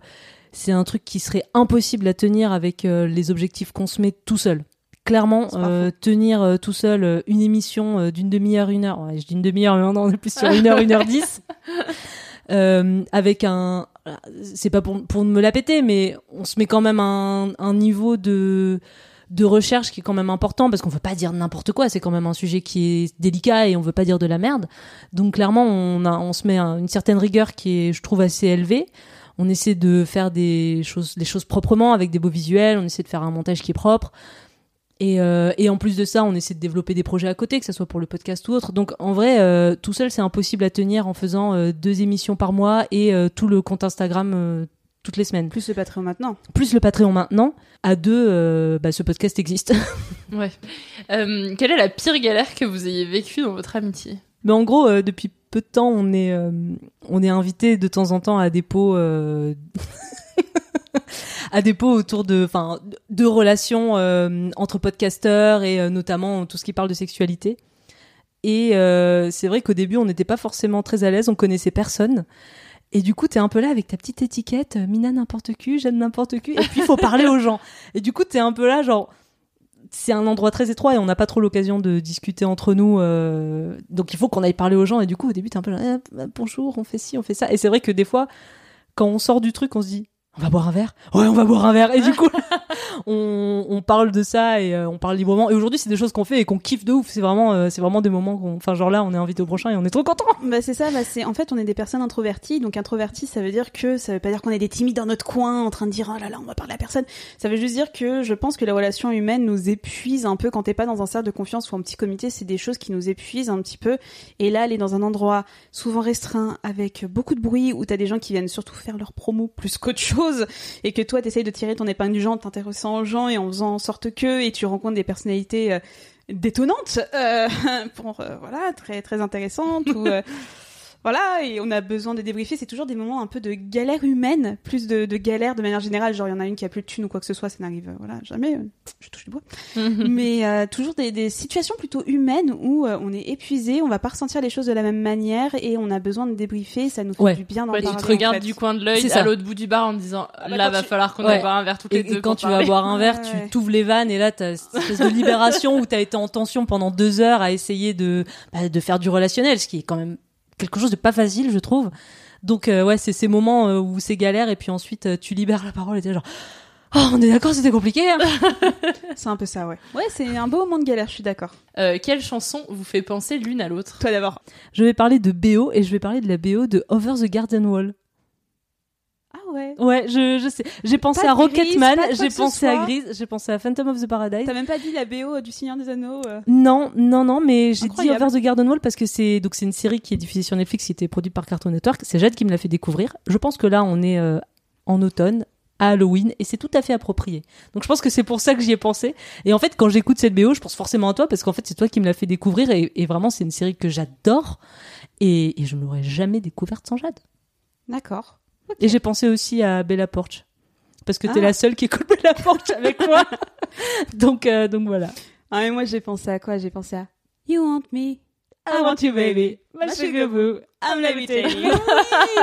c'est un truc qui serait impossible à tenir avec euh, les objectifs qu'on se met tout seul clairement euh, tenir euh, tout seul euh, une émission d'une demi-heure, une heure. je dis une demi-heure, mais non, on est plus sur une heure, une heure dix. avec un, c'est pas pour, pour me la péter, mais on se met quand même un, un niveau de de recherche qui est quand même important parce qu'on veut pas dire n'importe quoi. C'est quand même un sujet qui est délicat et on veut pas dire de la merde. Donc clairement, on a, on se met une certaine rigueur qui est, je trouve, assez élevée. On essaie de faire des choses, des choses proprement avec des beaux visuels. On essaie de faire un montage qui est propre. Et, euh, et, en plus de ça, on essaie de développer des projets à côté, que ce soit pour le podcast ou autre. Donc en vrai, euh, tout seul, c'est impossible à tenir en faisant euh, deux émissions par mois et euh, tout le compte Instagram euh, toutes les semaines. Plus le Patreon maintenant. Plus le Patreon maintenant. À deux, bah, ce podcast existe. ouais. quelle est la pire galère que vous ayez vécue dans votre amitié? Mais en gros, depuis peu de temps, on est, on est invité de temps en temps à des pots à pots autour de, enfin, de relations euh, entre podcasteurs et euh, notamment tout ce qui parle de sexualité. Et euh, c'est vrai qu'au début, on n'était pas forcément très à l'aise, on connaissait personne. Et du coup, t'es un peu là avec ta petite étiquette, euh, Mina n'importe qui, j'aime n'importe qui. Et puis, il faut parler aux gens. Et du coup, t'es un peu là, genre, c'est un endroit très étroit et on n'a pas trop l'occasion de discuter entre nous. euh, donc, il faut qu'on aille parler aux gens. Et du coup, au début, t'es un peu là, bonjour, on fait ci, on fait ça. Et c'est vrai que des fois, quand on sort du truc, on se dit, on va boire un verre? Ouais, on va boire un verre. Et du coup, on, on parle de ça et euh, on parle librement. Et aujourd'hui, c'est des choses qu'on fait et qu'on kiffe de ouf. C'est vraiment, euh, c'est vraiment des moments qu'on, enfin, genre là, on est invité au prochain et on est trop content. Bah c'est ça, bah c'est en fait on est des personnes introverties, donc introverti ça veut dire que ça veut pas dire qu'on est des timides dans notre coin en train de dire oh là là on va parler à personne. Ça veut juste dire que je pense que la relation humaine nous épuise un peu quand t'es pas dans un cercle de confiance ou un petit comité, c'est des choses qui nous épuisent un petit peu. Et là aller dans un endroit souvent restreint avec beaucoup de bruit où t'as des gens qui viennent surtout faire leur promo plus qu'autre chose et que toi t'essayes de tirer ton épingle du jeu en t'intéressant aux gens et en faisant en sorte que et tu rencontres des personnalités euh, détonnantes euh, pour euh, voilà très très intéressantes ou voilà et on a besoin de débriefer c'est toujours des moments un peu de galère humaine plus de, de galère de manière générale genre il y en a une qui a plus de thunes ou quoi que ce soit ça n'arrive euh, voilà jamais euh, je touche du bois mais euh, toujours des, des situations plutôt humaines où euh, on est épuisé on va pas ressentir les choses de la même manière et on a besoin de débriefer ça nous fait Ouais. du bien d'en Ouais, tu parler te regardes en fait. du coin de l'œil C'est à ça. l'autre bout du bar en te disant bah, là quand va tu- falloir qu'on Ouais. aille boire un verre toutes Et, les et deux quand pour tu vas boire un verre, Ouais, tu t'ouvres les vannes et là t'as cette espèce de libération où t'as été en tension pendant deux heures à essayer de bah, de faire du relationnel, ce qui est quand même quelque chose de pas facile, je trouve. Donc euh, ouais, c'est ces moments euh, où c'est galère et puis ensuite euh, tu libères la parole et t'es genre oh on est d'accord c'était compliqué. hein. c'est un peu ça ouais ouais c'est un beau moment de galère je suis d'accord Euh, quelle chanson vous fait penser l'une à l'autre? Toi d'abord je vais parler de BO et je vais parler de la BO de Over the Garden Wall. Ah ouais Ouais, je, je sais. J'ai pensé Pas à Rocketman, j'ai pensé à. Grease, j'ai pensé à Phantom of the Paradise. t'as même pas dit la BO du Seigneur des Anneaux euh. Non, non, non, mais j'ai dit. Over the Garden Wall parce que c'est donc c'est une série qui est diffusée sur Netflix, qui était produite par Cartoon Network. C'est Jade qui me l'a fait découvrir. Je pense que là, on est euh, en automne, à Halloween, et c'est tout à fait approprié. Donc je pense que c'est pour ça que j'y ai pensé. Et en fait, quand j'écoute cette BO, je pense forcément à toi parce qu'en fait, c'est toi qui me l'as fait découvrir et, et vraiment, c'est une série que j'adore et, et je ne l'aurais jamais découverte sans Jade. d'accord Et j'ai pensé aussi à Bella Porch. Parce que t'es Ah. la seule qui écoute Bella Porch avec moi. donc, euh, donc voilà. ah mais moi j'ai pensé à quoi? J'ai pensé à You want me I want you, baby. My My sugar sugar boo. boo. I'm levitating. Oui,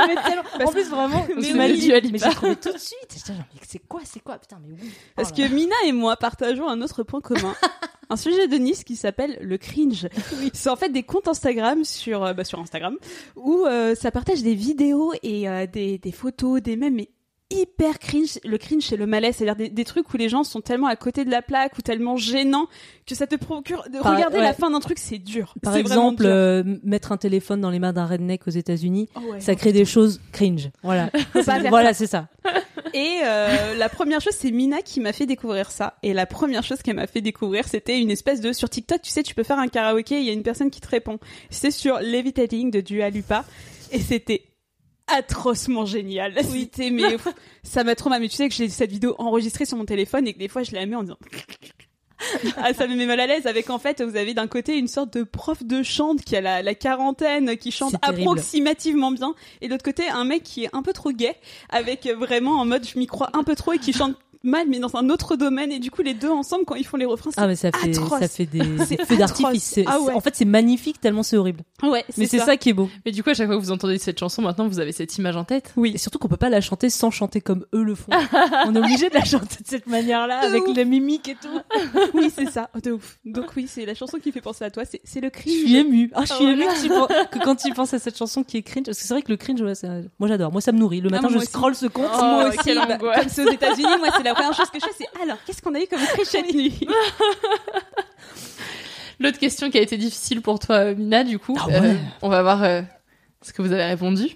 mais tellement- En plus, vraiment, Mais tu oui. dit, Alipa. mais j'ai trouvé tout de suite. J'étais genre, mais c'est quoi, c'est quoi? Putain, mais oui. Parce Oh que là là. Mina et moi partageons un autre point commun. un sujet de Nice qui s'appelle le cringe. C'est en fait des comptes Instagram sur, euh, bah, sur Instagram où euh, ça partage des vidéos et euh, des, des photos, des mèmes, mais hyper cringe. Le cringe, c'est le malaise. C'est-à-dire des, des trucs où les gens sont tellement à côté de la plaque ou tellement gênants que ça te procure de Par- regarder ouais. la fin d'un truc, c'est dur. Par C'est exemple, dur. euh, mettre un téléphone dans les mains d'un redneck aux États-Unis, Oh ouais, ça crée des choses cringe. Voilà. voilà, c'est ça. Et euh, la première chose, c'est Mina qui m'a fait découvrir ça. Et la première chose qu'elle m'a fait découvrir, c'était une espèce de sur TikTok. Tu sais, tu peux faire un karaoké, il y a une personne qui te répond. C'était sur Levitating de Dua Lipa, et c'était atrocement génial. C'était mais pff, ça m'a trop mal. Mais tu sais que j'ai cette vidéo enregistrée sur mon téléphone et que des fois je la mets en disant. Ah, ça me met mal à l'aise avec en fait vous avez d'un côté une sorte de prof de chant qui a la, la quarantaine qui chante approximativement bien et de l'autre côté un mec qui est un peu trop gay avec vraiment en mode je m'y crois un peu trop et qui chante mal mais dans un autre domaine et du coup les deux ensemble quand ils font les refrains c'est Ah, mais ça fait, atroce. ça fait des C'est feux d'artifice. Ah ouais. En fait, c'est magnifique tellement c'est horrible. ouais Mais c'est ça. qui est beau. Mais du coup, à chaque fois que vous entendez cette chanson, maintenant, vous avez cette image en tête. Oui. Et surtout qu'on peut pas la chanter sans chanter comme eux le font. On est obligé de la chanter de cette manière-là, avec ouf. la mimique et tout. oui c'est ça de ouf donc oui c'est la chanson qui fait penser à toi c'est c'est le Je cringe suis émue. Ah, je suis Ah ouais. émue que, quand tu penses à cette chanson qui est cringe. Parce que c'est vrai que le cringe, ouais, ça- moi j'adore. Moi ça me nourrit. Le matin, Ah, moi je aussi. scroll ce compte. Oh, moi aussi, comme c'est aux États-Unis, moi c'est la première chose que je fais, c'est alors qu'est-ce qu'on a eu comme cringe cette nuit? L'autre question qui a été difficile pour toi, Mina, du coup, Ah ouais. euh, on va voir euh, ce que vous avez répondu.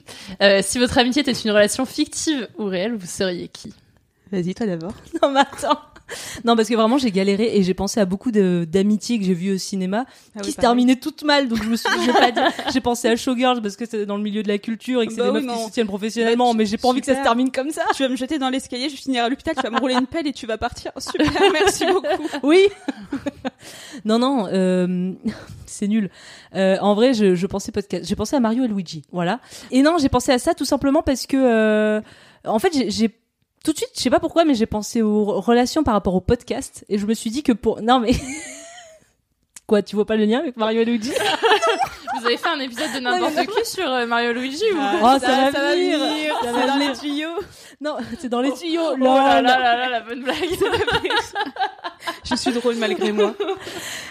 Euh, si votre amitié était une relation fictive ou réelle, vous seriez qui? Vas-y, toi d'abord. Non, mais attends. Non, parce que vraiment, j'ai galéré et j'ai pensé à beaucoup d'amitiés que j'ai vues au cinéma Ah qui oui, se terminaient toutes mal. Donc, je me suis, j'ai pas dit. J'ai pensé à Showgirls parce que c'est dans le milieu de la culture et que c'est Bah des oui, meufs qui se tiennent professionnellement, Bah, tu- mais j'ai pas envie que ça se termine comme ça. Tu vas me jeter dans l'escalier, je finirai à l'hôpital, tu vas me rouler une pelle et tu vas partir. Super, merci beaucoup. Oui. non, non, euh, c'est nul. Euh, en vrai, je, je pensais podcast. J'ai pensé à Mario et Luigi, voilà. Et non, j'ai pensé à ça tout simplement parce que, euh, en fait, j'ai tout de suite, je sais pas pourquoi, mais j'ai pensé aux relations par rapport au podcast et je me suis dit que pour non mais quoi, tu vois pas le lien avec Mario et Luigi? Vous avez fait un épisode de n'importe qui sur euh, Mario Luigi ou Oh, ça, va venir. Ça va C'est dans venir. les tuyaux. Non, c'est dans les tuyaux. Oh là là là là, la bonne blague. Je suis drôle malgré moi.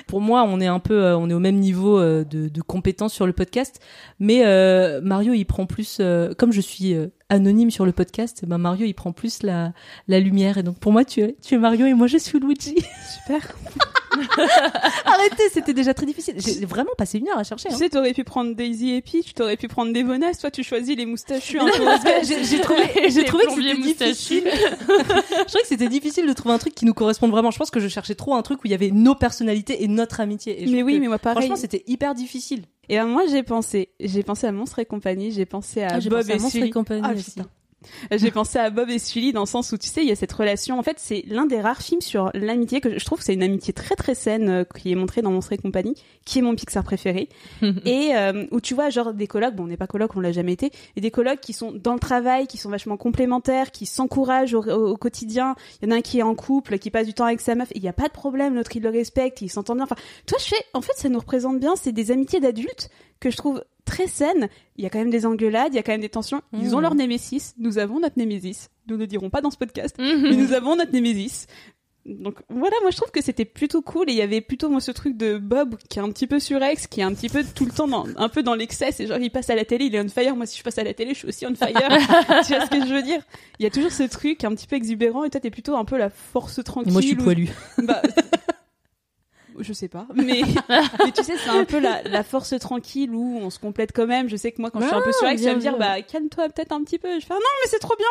Pour moi, on est un peu, euh, on est au même niveau euh, de, de compétence sur le podcast, mais euh, Mario, il prend plus, euh, comme je suis euh, anonyme sur le podcast, ben Mario, il prend plus la, la lumière, et donc pour moi, tu es, tu es Mario et moi, je suis Luigi. Super. Arrêtez, c'était déjà très difficile. J'ai vraiment passé une heure à chercher. Tu hein. sais, t'aurais pu prendre Daisy et Peach, t'aurais pu prendre Devoness, toi tu choisis les moustachus un peu. Parce que j'ai j'ai trouvé, j'ai trouvé que difficile. je trouvais que c'était difficile de trouver un truc qui nous corresponde vraiment. Je pense que je cherchais trop un truc où il y avait nos personnalités et notre amitié. Et je Mais oui, que, mais moi pareil. Franchement, c'était hyper difficile. Et ben moi j'ai pensé, j'ai pensé à Monstre et compagnie, j'ai pensé à Ah, Bob pensé à et Monstre et compagnie Ah, aussi. J'ai pensé à Bob et Sully dans le sens où tu sais il y a cette relation. En fait c'est l'un des rares films sur l'amitié que je trouve c'est une amitié très très saine euh, qui est montrée dans Monstre et compagnie, qui est mon Pixar préféré. et euh, où tu vois genre des colocs, bon on n'est pas colocs, on l'a jamais été, et des colocs qui sont dans le travail, qui sont vachement complémentaires, qui s'encouragent au, au- au quotidien. Il y en a un qui est en couple, qui passe du temps avec sa meuf, il n'y a pas de problème, l'autre il le respecte, il s'entend bien. Enfin, toi je fais, en fait ça nous représente bien, c'est des amitiés d'adultes que je trouve très saines. Il y a quand même des engueulades, il y a quand même des tensions. Ils ont Mhm. leur némésis, nous avons notre némésis. Nous ne le dirons pas dans ce podcast, Mhm. mais nous avons notre némésis. Donc voilà, moi je trouve que c'était plutôt cool et il y avait plutôt moi ce truc de Bob qui est un petit peu surex, qui est un petit peu tout le temps dans, un peu dans l'excès, c'est genre il passe à la télé, il est on fire, moi si je passe à la télé, je suis aussi on fire. tu vois ce que je veux dire? Il y a toujours ce truc un petit peu exubérant et toi t'es plutôt un peu la force tranquille. Et moi, je suis ou- poilu. Bah, je sais pas, mais, mais tu sais, c'est un peu la, la force tranquille où on se complète quand même. Je sais que moi, quand je suis un peu Ah, surex, tu vas me dire, bah, calme-toi peut-être un petit peu. Je fais, ah non, mais c'est trop bien.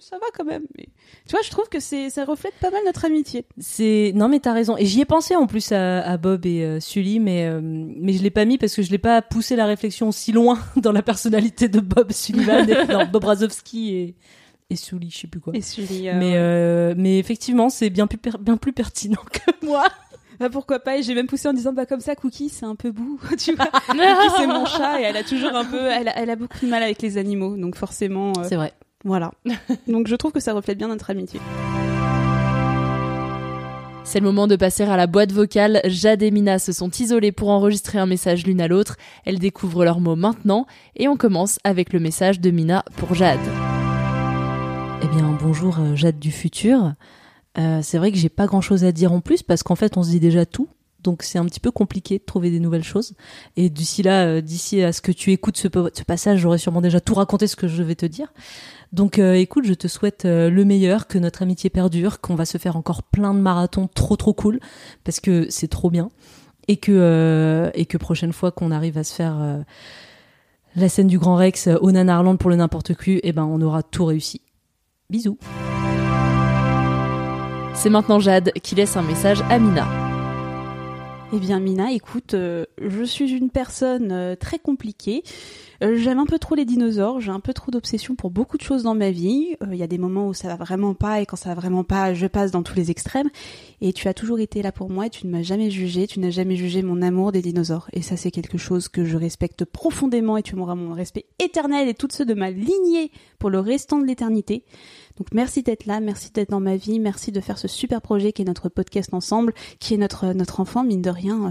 Ça va quand même. Mais, tu vois, je trouve que c'est, ça reflète pas mal notre amitié. C'est non mais t'as raison et j'y ai pensé en plus à, à Bob et euh, Sully mais euh, mais je l'ai pas mis parce que je l'ai pas poussé la réflexion si loin dans la personnalité de Bob Sullivan et, non, Bob Razowski et et Sully je sais plus quoi Et Sully, euh, mais ouais. euh, mais effectivement c'est bien plus per- bien plus pertinent que moi Bah, pourquoi pas Et j'ai même poussé en disant, bah, comme ça, Cookie, c'est un peu bout. tu vois Cookie, c'est mon chat et elle a toujours un peu, elle a, elle a beaucoup de mal avec les animaux. Donc, forcément. euh, c'est vrai Voilà. donc, je trouve que ça reflète bien notre amitié. C'est le moment de passer à la boîte vocale. Jade et Mina se sont isolées pour enregistrer un message l'une à l'autre. Elles découvrent leurs mots maintenant et on commence avec le message de Mina pour Jade. Eh bien, bonjour euh, Jade du futur. Euh, c'est vrai que j'ai pas grand chose à dire en plus parce qu'en fait, on se dit déjà tout. Donc, c'est un petit peu compliqué de trouver des nouvelles choses. Et d'ici là, euh, d'ici à ce que tu écoutes ce, passage, j'aurais sûrement déjà tout raconté ce que je vais te dire. Donc, euh, écoute, je te souhaite euh, le meilleur, que notre amitié perdure, qu'on va se faire encore plein de marathons trop trop cool parce que c'est trop bien. Et que, et que prochaine fois qu'on arrive à se faire la scène du Grand Rex au Nanarland pour le n'importe qui, eh ben, on aura tout réussi. Bisous. C'est maintenant Jade qui laisse un message à Mina. Eh bien, Mina, écoute, euh, je suis une personne euh, très compliquée. Euh, J'aime un peu trop les dinosaures, j'ai un peu trop d'obsession pour beaucoup de choses dans ma vie. Euh, Il y a des moments où ça va vraiment pas et quand ça va vraiment pas, je passe dans tous les extrêmes. Et tu as toujours été là pour moi et tu ne m'as jamais jugé, tu n'as jamais jugé mon amour des dinosaures. Et ça, c'est quelque chose que je respecte profondément et tu m'auras mon respect éternel et toutes ceux de ma lignée pour le restant de l'éternité. Donc merci d'être là, merci d'être dans ma vie, merci de faire ce super projet qui est notre podcast ensemble, qui est notre notre enfant mine de rien. euh,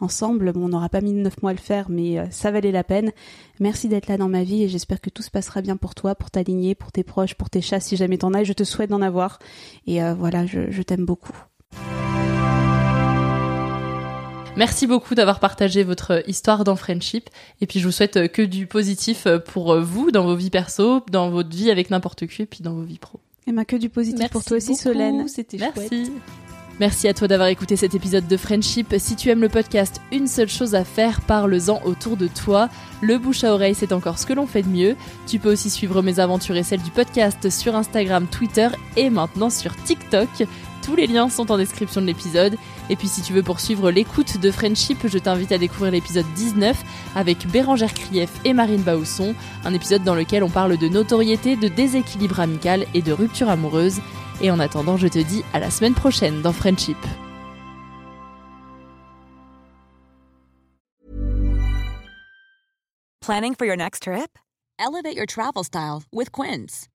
Ensemble, bon, on n'aura pas mis neuf mois à le faire, mais euh, ça valait la peine. Merci d'être là dans ma vie et j'espère que tout se passera bien pour toi, pour ta lignée, pour tes proches, pour tes chats si jamais t'en as. Je te souhaite d'en avoir. Et euh, voilà, je t'aime beaucoup. Merci beaucoup d'avoir partagé votre histoire dans Friendship. Et puis je vous souhaite que du positif pour vous, dans vos vies perso, dans votre vie avec n'importe qui, et puis dans vos vies pro. Et ben que du positif Merci pour toi aussi, beaucoup, Solène. C'était Merci. Merci à toi d'avoir écouté cet épisode de Friendship. Si tu aimes le podcast, une seule chose à faire, parle-en autour de toi. Le bouche à oreille, c'est encore ce que l'on fait de mieux. Tu peux aussi suivre mes aventures et celles du podcast sur Instagram, Twitter et maintenant sur TikTok. Tous les liens sont en description de l'épisode. Et puis si tu veux poursuivre l'écoute de Friendship, je t'invite à découvrir l'épisode 19 avec Bérangère Krief et Marine Bausson, un épisode dans lequel on parle de notoriété, de déséquilibre amical et de rupture amoureuse. Et en attendant, je te dis à la semaine prochaine dans Friendship. Planning for your next trip? Elevate your travel style with Quince.